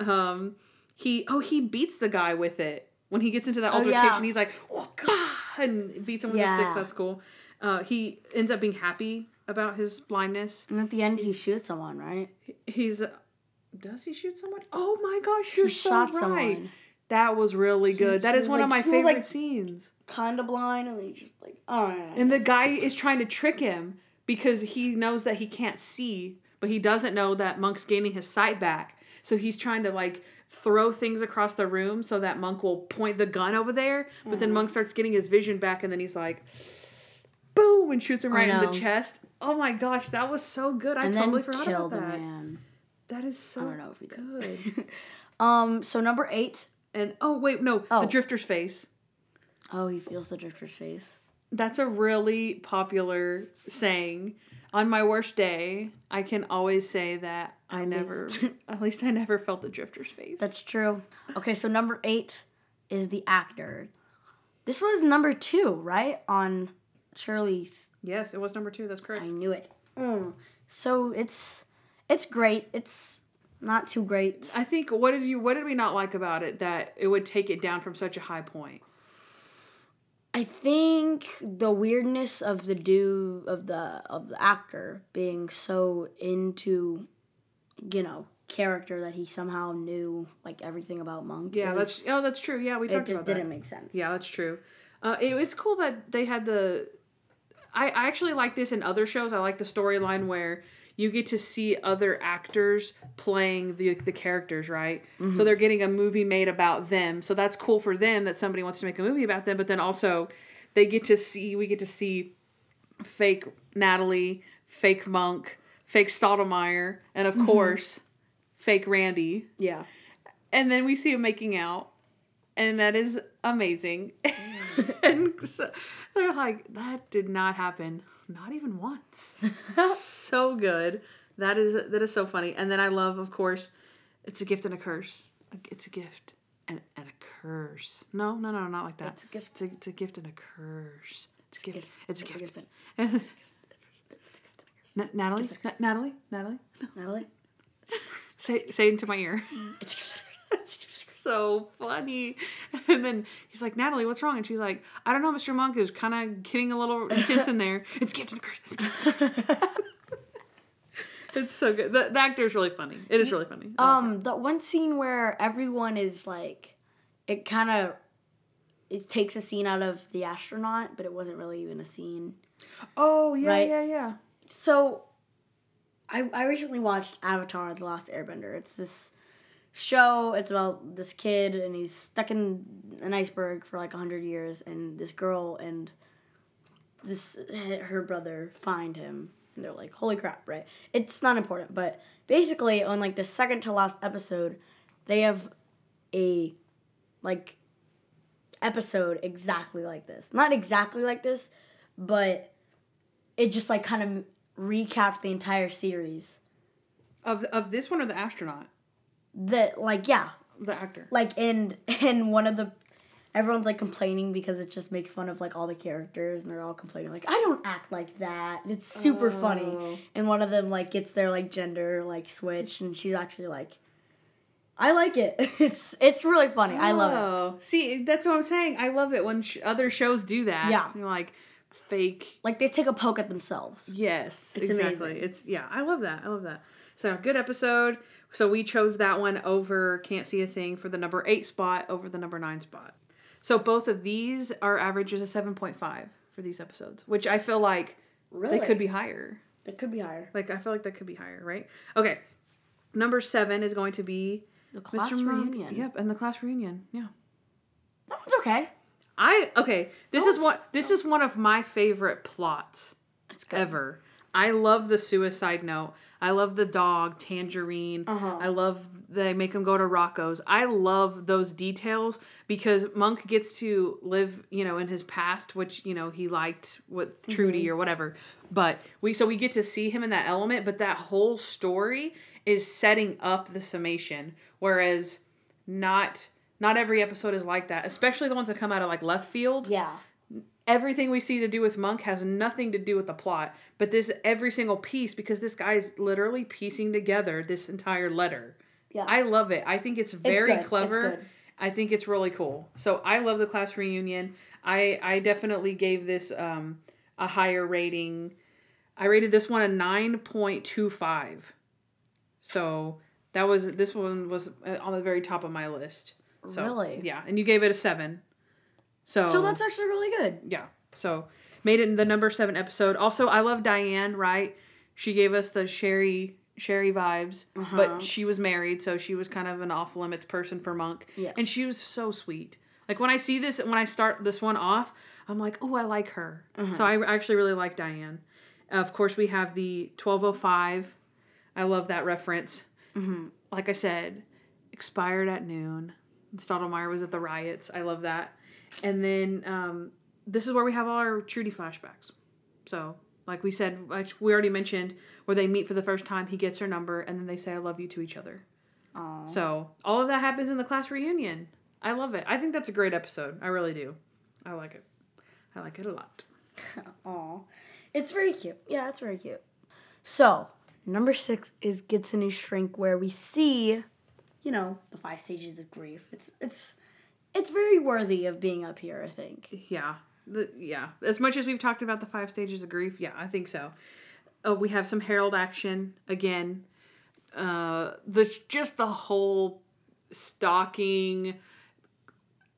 Um he oh he beats the guy with it. When he gets into that altercation yeah. he's like and beats him with the sticks. That's cool. Uh, he ends up being happy about his blindness And at the end, he shoots someone, right? he's does he shoot someone oh my gosh you're He so shot right someone. that was really good that he is was one of my like- he was favorite like- scenes Kind of blind, and then he just like, oh, and the guy is trying to trick him because he knows that he can't see, but he doesn't know that Monk's gaining his sight back. So he's trying to like throw things across the room so that Monk will point the gun over there. But then mm. Monk starts getting his vision back, and then he's like, boom, and shoots him right in the chest. Oh my gosh, that was so good. I and totally forgot killed about that. man. That is so I don't know if he did. good. Um, so number eight. and oh wait, no, Oh. the drifter's face. Oh, he feels the drifter's face. That's a really popular saying. On my worst day, I can always say that I never, at least I never felt the drifter's face. That's true. Okay, so number eight is the actor. This was number two, right? On Shirley's. yes, it was number two. That's correct. I knew it. Mm. So it's it's great. It's not too great. I think what did you what did we not like about it that it would take it down from such a high point? I think the weirdness of the do of the of the actor being so into, you know, character that he somehow knew like everything about Monk. Yeah, was- that's oh that's true. Yeah, we talked about that. it just didn't make sense. Yeah, that's true. Uh, it was cool that they had the. I, I actually like this in other shows. I like the storyline where you get to see other actors playing the the characters, right? So mm-hmm. they're getting a movie made about them. So that's cool for them that somebody wants to make a movie about them. But then also, they get to see we get to see fake Natalie, fake Monk, fake Stottlemeyer, and of mm-hmm. course, fake Randy Yeah. and then we see him making out and that is amazing mm. and so, they're like that did not happen not even once so good that is that is so funny and then i love of course it's a gift and a curse it's a gift and, and a curse. No, no, no, not like that. It's a gift. It's a, it's a gift and a curse. It's, a gift. gift. It's a gift. It's a gift. gift. And- Na- Natalie, Natalie, Natalie, Natalie? say say into my ear. Mm, it's a gift. So funny. And then he's like, Natalie, what's wrong? And she's like, I don't know, Mr. Monk is kind of getting a little intense in there. It's a curse. It's, gift curse." It's so good. The, the actor is really funny. It is really funny. Um, the one scene where everyone is like, it kind of, it takes a scene out of the astronaut, but it wasn't really even a scene. oh yeah, right. yeah, yeah. So, I I recently watched Avatar: The Last Airbender. It's this show. It's about this kid and he's stuck in an iceberg for like hundred years, and this girl and this her brother find him, and they're like, "Holy crap!" Right? It's not important, but basically, on like the second to last episode, they have a like episode exactly like this. Not exactly like this, but it just like kind of recapped the entire series. Of of this one or the astronaut, That like yeah, the actor. like in in one of the everyone's like complaining because it just makes fun of like all the characters and they're all complaining like I don't act like that. It's super Oh. funny. And one of them like gets their like gender like switch and she's actually like I like it. It's it's really funny. I love it. Oh, see, that's what I'm saying. I love it when sh- other shows do that. Yeah. Know, like fake. Like they take a poke at themselves. Yes, It's exactly. amazing. It's yeah, I love that. I love that. So good episode. So we chose that one over Can't See a Thing for the number eight spot over the number nine spot. So both of these are averages of seven point five for these episodes, which I feel like Really? they could be higher. It could be higher. Like I feel like that could be higher, right? Okay. Number seven is going to be The class Monk. reunion. Yep, and the class reunion. Yeah. That one's okay. I okay. This is what this is one of my favorite plots ever. I love the suicide note. I love the dog Tangerine. Uh-huh. I love they make him go to Rocco's. I love those details because Monk gets to live, you know, in his past, which you know he liked with Trudy Mm-hmm. or whatever. But we so we get to see him in that element. But that whole story is setting up the summation, whereas not not every episode is like that. Especially the ones that come out of like left field Yeah. Everything we see to do with Monk has nothing to do with the plot, but this every single piece because this guy's literally piecing together this entire letter. Yeah. I love it. I think it's very. It's clever. good. I think it's really cool. So I love the class reunion. I I definitely gave this um a higher rating. I rated this one a 9.25. So that was this one was uh, on the very top of my list. So, Really? Yeah, and you gave it a 7. So So that's actually really good. yeah. So made it in the number seven episode. Also, I love Diane. Right? She gave us the Sherry Sherry vibes, Uh-huh. but she was married, so she was kind of an off limits person for Monk. Yes. And she was so sweet. Like when I see this, when I start this one off, I'm like, oh, I like her. Uh-huh. So I actually really like Diane. Of course, we have the 1205. I love that reference. Mm-hmm. Like I said, expired at noon. Stottlemeyer was at the riots. I love that. And then um, this is where we have all our Trudy flashbacks. So, like we said, like we already mentioned, where they meet for the first time, he gets her number, and then they say, I love you to each other. Aw. So, all of that happens in the class reunion. I love it. I think that's a great episode. I really do. I like it. I like it a lot. Aw. It's very cute. Yeah, it's very cute. So, number six is Gets a New Shrink, where we see, you know, the five stages of grief. It's it's it's very worthy of being up here, I think. Yeah. The, yeah. As much as we've talked about the five stages of grief, yeah, I think so. Oh, we have some Harold action again. Uh, the just the whole stalking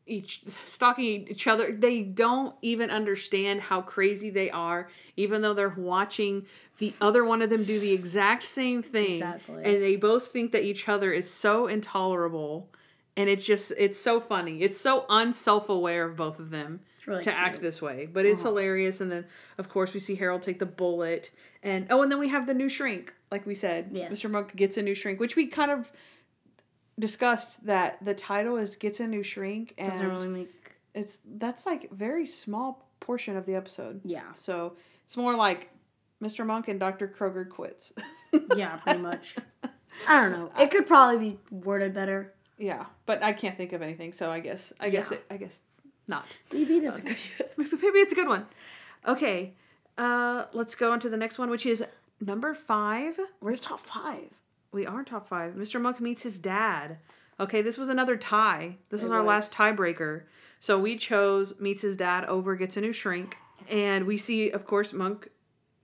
each stalking each other. They don't even understand how crazy they are, even though they're watching the other one of them do the exact same thing, Exactly. and they both think that each other is so intolerable. And it's just, it's so funny. It's so unself aware of both of them really to act this way. But it's uh-huh. hilarious. And then, of course, we see Harold take the bullet. And oh, and then we have the new shrink, like we said. Yes. Mr. Monk gets a new shrink, which we kind of discussed that the title is Gets a New Shrink. And Doesn't really make. it's that's like very small portion of the episode. Yeah. So it's more like Mr. Monk and Dr. Kroger quits. Yeah, pretty much. I don't know. It could probably be worded better. Yeah, but I can't think of anything, so I guess I guess it I guess not. Maybe that's a good. Maybe it's a good one. Okay, uh, let's go on to the next one, which is number five. We're top five. We are top five. Mr. Monk meets his dad. Okay, this was another tie. This was It our was. last tiebreaker. So we chose meets his dad over gets a new shrink, and we see, of course, Monk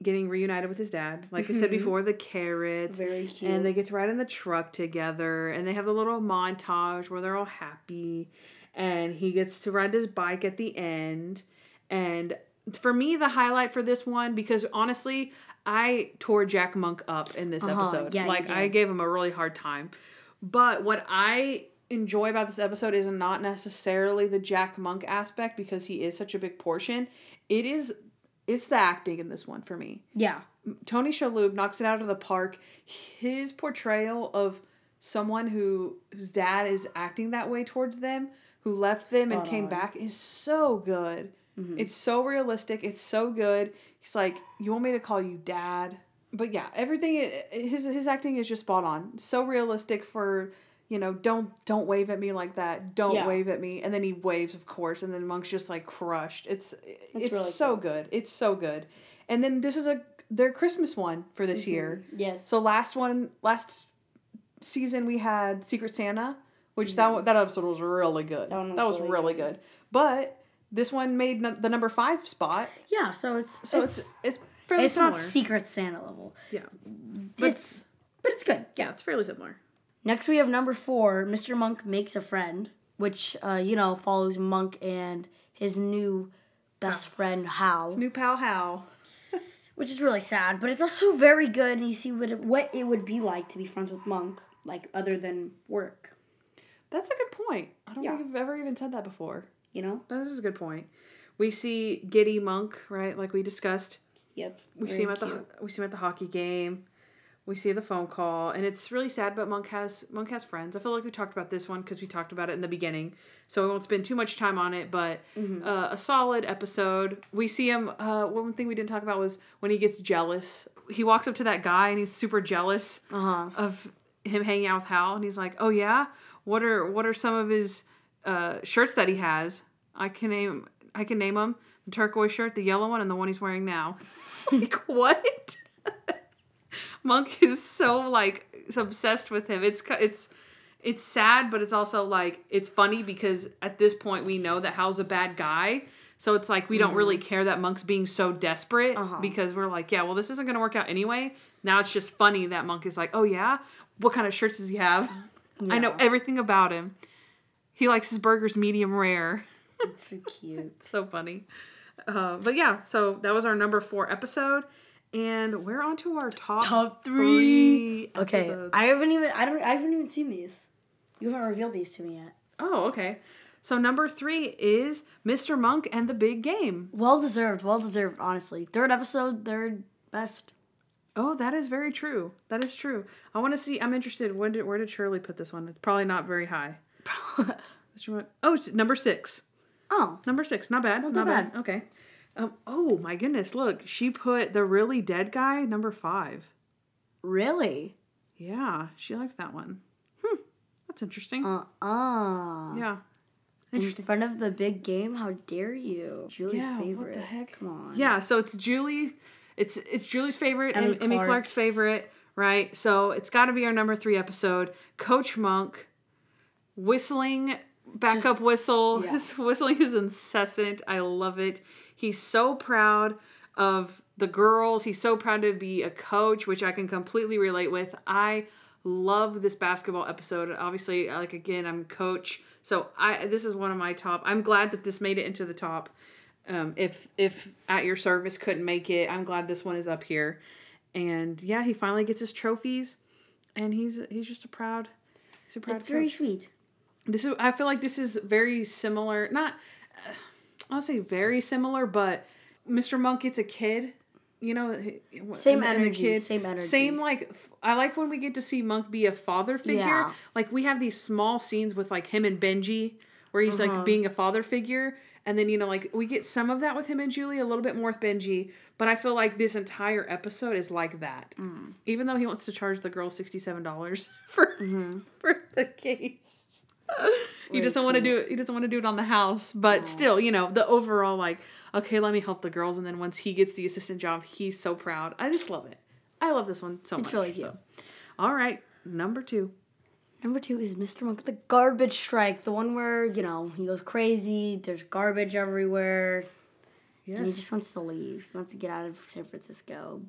getting reunited with his dad. Like I said before, the carrots, Mm-hmm. Very cute. and they get to ride in the truck together, and they have the little montage where they're all happy, and he gets to ride his bike at the end, and for me, the highlight for this one because honestly, I tore Jack Monk up in this Uh-huh, episode. yeah, like I gave him a really hard time. But what I enjoy about this episode is not necessarily the Jack Monk aspect because he is such a big portion. It is it's the acting in this one for me. Yeah. Tony Shalhoub knocks it out of the park. His portrayal of someone who whose dad is acting that way towards them, who left them and came on. back, is so good. Mm-hmm. It's so realistic. It's so good. He's like, "You want me to call you dad?" But yeah, everything his his acting is just spot on. So realistic for you know, don't don't wave at me like that. Don't Yeah. wave at me. And then he waves, of course, and then Monk's just like crushed. It's it's really so good. It's so good. And then this is a their Christmas one for this year. Yes. So last one, last season we had Secret Santa, which that one, that episode was really good. That, Mm-hmm. one was was really really good. But this one made n- the number five spot, yeah. So it's so it's it's it's, fairly it's similar. not Secret Santa level. yeah, it's but it's good. yeah, it's fairly similar. Next, we have number four. Mr. Monk makes a friend, which uh, you know follows Monk and his new best friend Hal, New pal Hal. which is really sad, but it's also very good. And you see what it, what it would be like to be friends with Monk, like other than work. That's a good point. I don't Yeah. think I've ever even said that before. You know? That is a good point. We see Giddy Monk, right? Like we discussed. Yep. We see him at the we see him at the hockey game. We see the phone call, and it's really sad. But Monk has Monk has friends. I feel like we talked about this one because we talked about it in the beginning, so we won't spend too much time on it. But uh, a solid episode. We see him. Uh, one thing we didn't talk about was when he gets jealous. He walks up to that guy and he's super jealous Uh huh. of him hanging out with Hal, and he's like, "Oh yeah, what are what are some of his uh, shirts that he has? I can name I can name them: the turquoise shirt, the yellow one, and the one he's wearing now." like what? Monk is so like obsessed with him. It's it's it's sad, but it's also like it's funny because at this point we know that Hal's a bad guy. So it's like we don't really care that Monk's being so desperate because we're like, yeah, well, this isn't gonna work out anyway. Now it's just funny that Monk is like, oh yeah, what kind of shirts does he have? I know everything about him. He likes his burgers medium rare. It's so cute. so funny. Uh, but yeah, so that was our number four episode, and we're on to our top Top three. Okay. I haven't even I don't I haven't even seen these. You haven't revealed these to me yet. Oh, okay. So number three is Mr. Monk and the Big Game. Well deserved, well deserved. Honestly, third episode, third best. Oh, that is very true. That is true. I want to see. I'm interested. Where did where did Shirley put this one? It's probably not very high. Mr. Monk. Oh, number six. oh, Number six. Not bad. Not, too bad. bad. Okay. Um. Oh my goodness! Look, she put the really dead guy number five. really? Yeah, she liked that one. Hmm. That's interesting. Uh uh yeah. In front of the big game, how dare you? Julie's Yeah, what the favorite. heck? Come on. Yeah, so it's Julie. It's it's Julie's favorite, Emmy Emmy, Emmy Clarke's Clarke's. favorite, right? So it's got to be our number three episode. Coach Monk whistling backup whistle. yeah. His whistling is incessant. I love it. He's so proud of the girls. He's so proud to be a coach, which I can completely relate with. I love this basketball episode. Obviously, like again, I'm coach, so I this is one of my top. I'm glad that this made it into the top. Um, if if at your service couldn't make it, I'm glad this one is up here. And yeah, he finally gets his trophies, and he's he's just a proud. He's a proud It's very sweet. This is. I feel like this is very similar. Not. Uh, I'll say very similar, but Mr. Monk gets a kid. You know, Same and energy, same energy. Same like. I like when we get to see Monk be a father figure. Yeah. Like we have these small scenes with like him and Benji, where he's Uh-huh. like being a father figure, and then you know like we get some of that with him and Julie, a little bit more with Benji. But I feel like this entire episode is like that. Mm. Even though he wants to charge the girl sixty seven dollars for Mm-hmm. for the case. he doesn't want to do it. He doesn't want to do it on the house, but still, you know, the overall like, okay, let me help the girls, and then once he gets the assistant job, he's so proud. I just love it. I love this one so much. It's really cute. so. All right, number two. Number two is Mr. Monk, the garbage strike, the one where you know he goes crazy. There's garbage everywhere. And he just wants to leave. He wants to get out of San Francisco.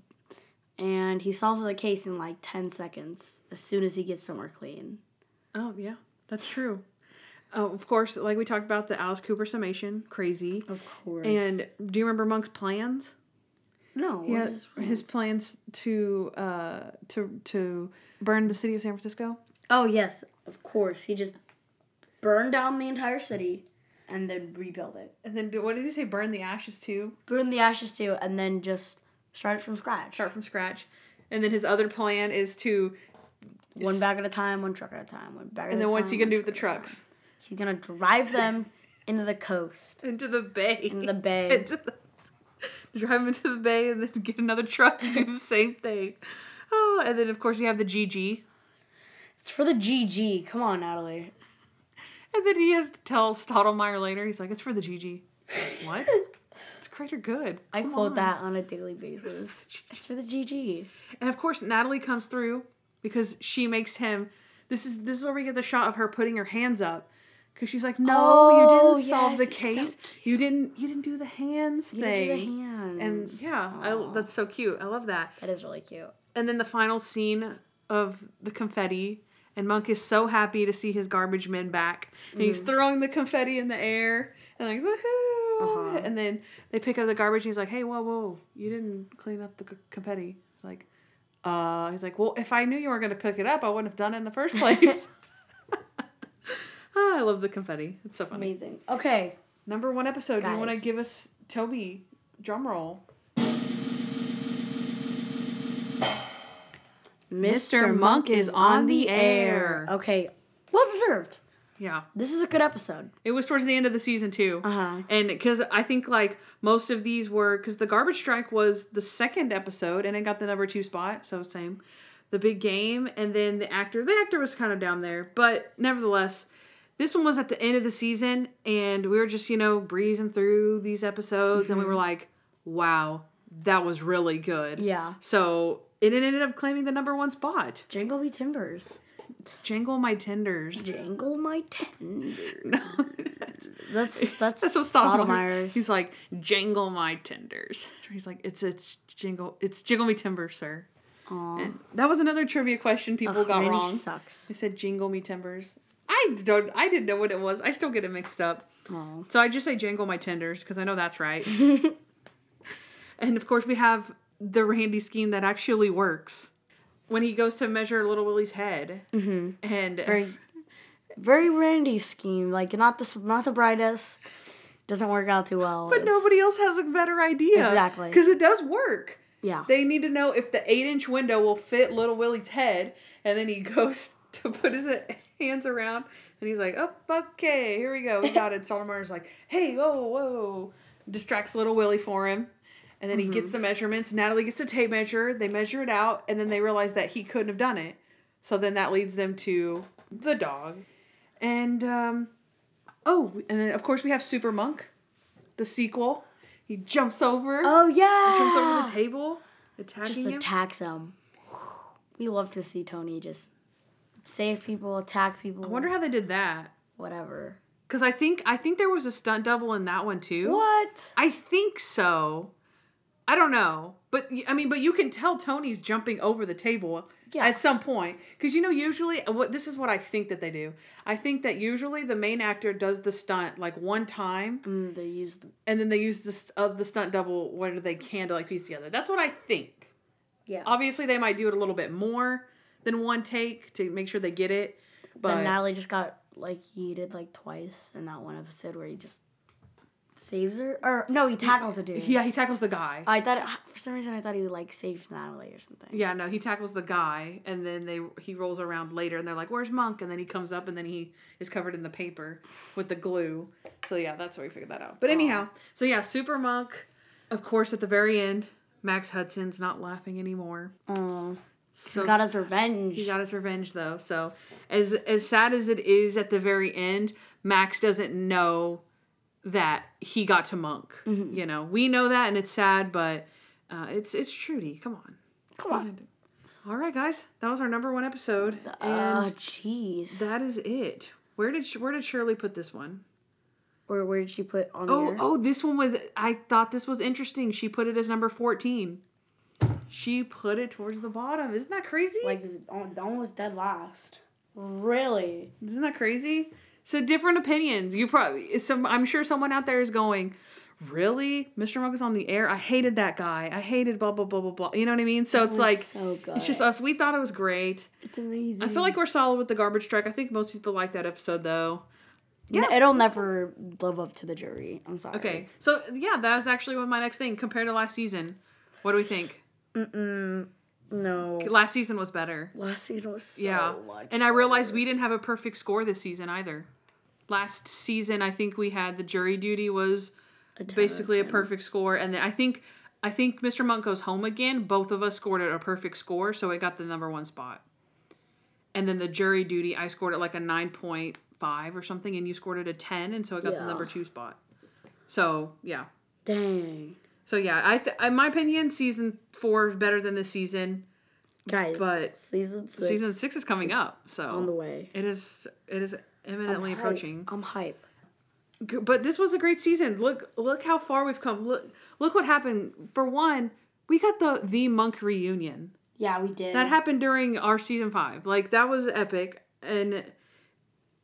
And he solves the case in like 10 seconds as soon as he gets somewhere clean. Oh yeah, that's true. Oh, of course, like we talked about the Alice Cooper summation, crazy. Of course. And do you remember Monk's plans? no, Yeah, what is his plans to uh to to burn the city of San Francisco. Oh, yes, of course. He just burned down the entire city and then rebuild it. And then what did he say? Burn the ashes too. Burn the ashes too and then just start it from scratch. Start from scratch. And then his other plan is to, One bag at a time, one truck at a time, one bag at a time. and then what's he gonna do with the time. trucks? He's gonna drive them into the coast, Into the bay. into the bay. Into the- drive him into the bay and then get another truck and do the same thing. Oh, and then of course we have the GG. It's for the GG. Come on, Natalie. And then he has to tell Stottlemeyer later. He's like, "It's for the GG." What? it's greater good. I quote on. that on a daily basis. It's for the GG. And of course, Natalie comes through because she makes him. This is this is where we get the shot of her putting her hands up because she's like, "No, you Oh, didn't solve yes, the it's so case. you didn't. You didn't do the hands You thing." do the hands. And yeah, I, that's so cute. I love that. that is really cute. And then the final scene of the confetti, and Monk is so happy to see his garbage men back. And he's mm-hmm. throwing the confetti in the air and like woohoo! Uh-huh. And then they pick up the garbage and he's like, "Hey, whoa, whoa! You didn't clean up the c- confetti." He's like, "Uh," he's like, "Well, if I knew you were gonna pick it up, I wouldn't have done it in the first place." Ah, I love the confetti. It's so funny. Amazing. Okay. Number one episode. Do you want to give us Toby drum roll? Mr. Monk is on the air. Okay. Well deserved. Yeah. This is a good episode. It was towards the end of the season too, Uh-huh. and because I think like most of these were because the garbage strike was the second episode and it got the number two spot, so same. The big game and then the actor. The actor was kind of down there, but nevertheless, this one was at the end of the season, and we were just you know breezing through these episodes, and we were like, "Wow, that was really good." Yeah. So it ended up claiming the number one spot. Jingle timbers. It's Jangle My Tenders. Jangle my tenders. That's- That's that's That's what Stottlemeyer's. He's like, jangle my tenders. He's like, it's it's jingle, it's jingle me timbers, sir. And that was another trivia question people Ugh, got Randy wrong. sucks. They said jingle me timbers. I don't. I didn't know what it was. I still get it mixed up. Aw. So I just say jangle my tenders because I know that's right. and of course we have the Randy scheme that actually works when he goes to measure Little Willie's head. Mm-hmm. And Very very Randy scheme. Like not the not the brightest. Doesn't work out too well. but It's- nobody else has a better idea. Exactly. Because it does work. Yeah. They need to know if the eight inch window will fit little Willie's head, and then he goes to put his hands around, and he's like, "Oh, okay, here we go, we got it." Solomon's like, "Hey, whoa, whoa!" Distracts little Willie for him, and then he gets the measurements. Natalie gets a tape measure. They measure it out, and then they realize that he couldn't have done it. So then that leads them to the dog, and um, oh, and then of course we have Super Monk, the sequel. He jumps over oh yeah. He jumps over the table, attacking Just him. attacks them. We love to see Tony just save people, attack people. I wonder how they did that. whatever. Because I think I think there was a stunt double in that one too. What? I think so. I don't know, but I mean, but you can tell Tony's jumping over the table Yeah. at some point because you know usually uh, what this is what I think that they do. I think that usually the main actor does the stunt like one time, Mm, they used. and then they use the st- uh, the stunt double whether they can to like piece together. That's what I think. Yeah. Obviously, they might do it a little bit more than one take to make sure they get it. But But Natalie just got like yeeted like twice in that one episode where he just saves her, or no, he tackles the dude. yeah, he tackles the guy. I thought it, for some reason I thought he would like save Natalie or something. Yeah, no, he tackles the guy, and then they he rolls around later, and they're like, "Where's Monk?" And then he comes up, and then he is covered in the paper with the glue. So yeah, that's where we figured that out. But anyhow, so yeah, Super Monk, of course, at the very end, Max Hudson's not laughing anymore. Oh, So got his revenge. He got his revenge though. So as as sad as it is at the very end, Max doesn't know that he got to Monk. Mm-hmm. You know, we know that, and it's sad, but uh, it's it's Trudy. Come on. Come on. All right, guys, that was our number one episode, and jeez. that is it. Where did where did Shirley put this one? Or where did she put on Oh, oh, this one was. I thought this was interesting. She put it as number fourteen. She put it towards the bottom. Isn't that crazy? Like almost dead last. Really? Isn't that crazy? So different opinions. You probably some. I'm sure someone out there is going, really, Mr. Monk is on the air. I hated that guy. I hated blah blah blah blah blah. You know what I mean? So it's like so good. it's just us. We thought it was great. It's amazing. I feel like we're solid with the garbage truck. I think most people like that episode though. yeah. it'll never live up to the jury. I'm sorry. Okay, so yeah, that's actually what my next thing compared to last season. What do we think? No. Last season was better. Last season was so yeah, much. and I realized we didn't have a perfect score this season either. Last season, I think we had the jury duty was A basically a 10. perfect score, and then I think I think Mr. Monk goes home again. Both of us scored at a perfect score, so it got the number one spot. And then the jury duty, I scored at like a nine point five or something, and you scored at a ten, and so it got the number two spot. So yeah, Dang. So yeah, I th- in my opinion, season four is better than this season. Guys, But season six season six is coming up, so on the way. it is it is imminently Hype. approaching. I'm hype. But this was a great season. Look look how far we've come. Look look what happened. For one, we got the the monk reunion. Yeah, we did. That happened during our season five. Like that was epic, and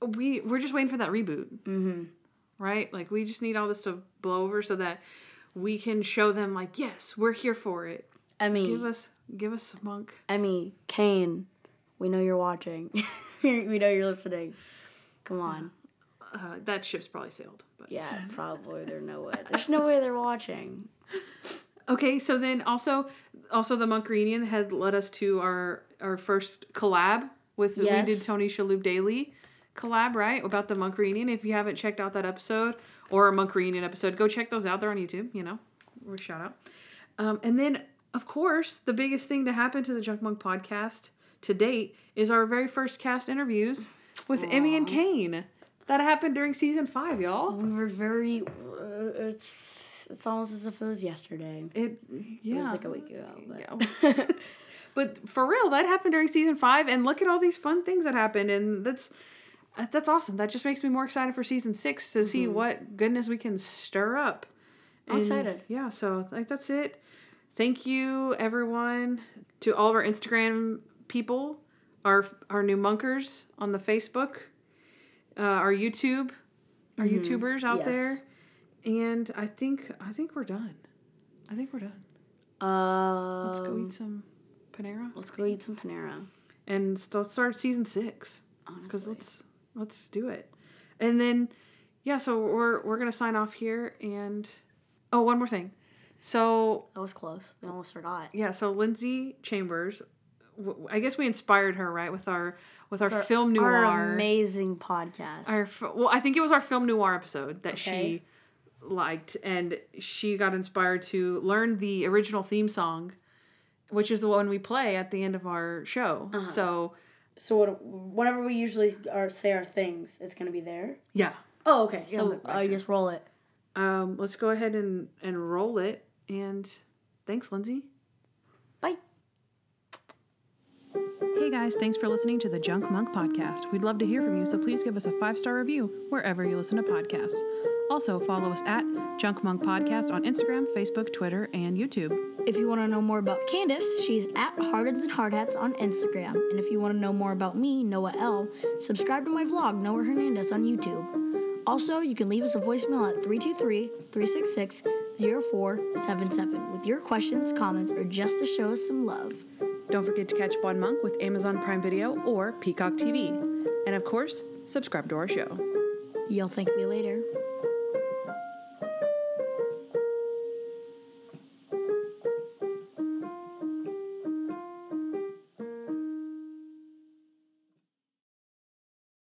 we we're just waiting for that reboot. Mm-hmm. Right? Like we just need all this to blow over so that we can show them like, yes, we're here for it. Emmy, Give us give us monk. Emmy, Kane, we know you're watching. we know you're listening. Come on. Uh, that ship's probably sailed. But Yeah, probably. There's no way. There's no way they're watching. Okay, so then also also the Monk reunion had led us to our our first collab with we did Tony Shalhoub Daily collab, right? About the Monk reunion. If you haven't checked out that episode or a Monk reunion episode, go check those out. They're on YouTube, you know. We're shout out. Um, and then of course, the biggest thing to happen to the Junk Monk podcast to date is our very first cast interviews with Emmy and Kane. That happened during season five, y'all. We were very. Uh, it's it's almost as if it was yesterday. It yeah. It was like a week ago. But. Yeah, but for real, that happened during season five, and look at all these fun things that happened, and that's that's awesome. That just makes me more excited for season six to see what goodness we can stir up. I'm And, excited. Yeah, so like that's it. Thank you everyone to all of our Instagram people, our our new monkers on the Facebook, uh, our YouTube, our YouTubers out Yes. there, and I think I think we're done. I think we're done. Uh, Let's go eat some Panera let's go eat some Panera. and let's start season six Honestly. because let's let's do it. And then yeah, so we're we're gonna sign off here and oh one more thing. So That was close. We almost forgot. yeah, so Lindsay Chambers, I guess we inspired her right with our with our, film noir. Our amazing podcast. our well, I think it was our film noir episode that Okay. she liked, and she got inspired to learn the original theme song, which is the one we play at the end of our show. Uh-huh. So so what, whenever we usually are, say our things, it's gonna be there. yeah, Oh, okay. Yeah, So I here. just roll it. um, let's go ahead and and roll it. And thanks, Lindsay. Hey guys, thanks for listening to the Junk Monk podcast. We'd love to hear from you, so please give us a five star review wherever you listen to podcasts. Also, follow us at Junk Monk Podcast on Instagram, Facebook, Twitter, and YouTube. If you want to know more about Candace, she's at Hardens and Hardhats on Instagram. And if you want to know more about me, Noah L, subscribe to my vlog, Noah Hernandez, on YouTube. Also, you can leave us a voicemail at 323 366 0477 with your questions, comments, or just to show us some love. Don't forget to catch up on Monk with Amazon Prime Video or Peacock TV. And of course, subscribe to our show. You'll thank me later.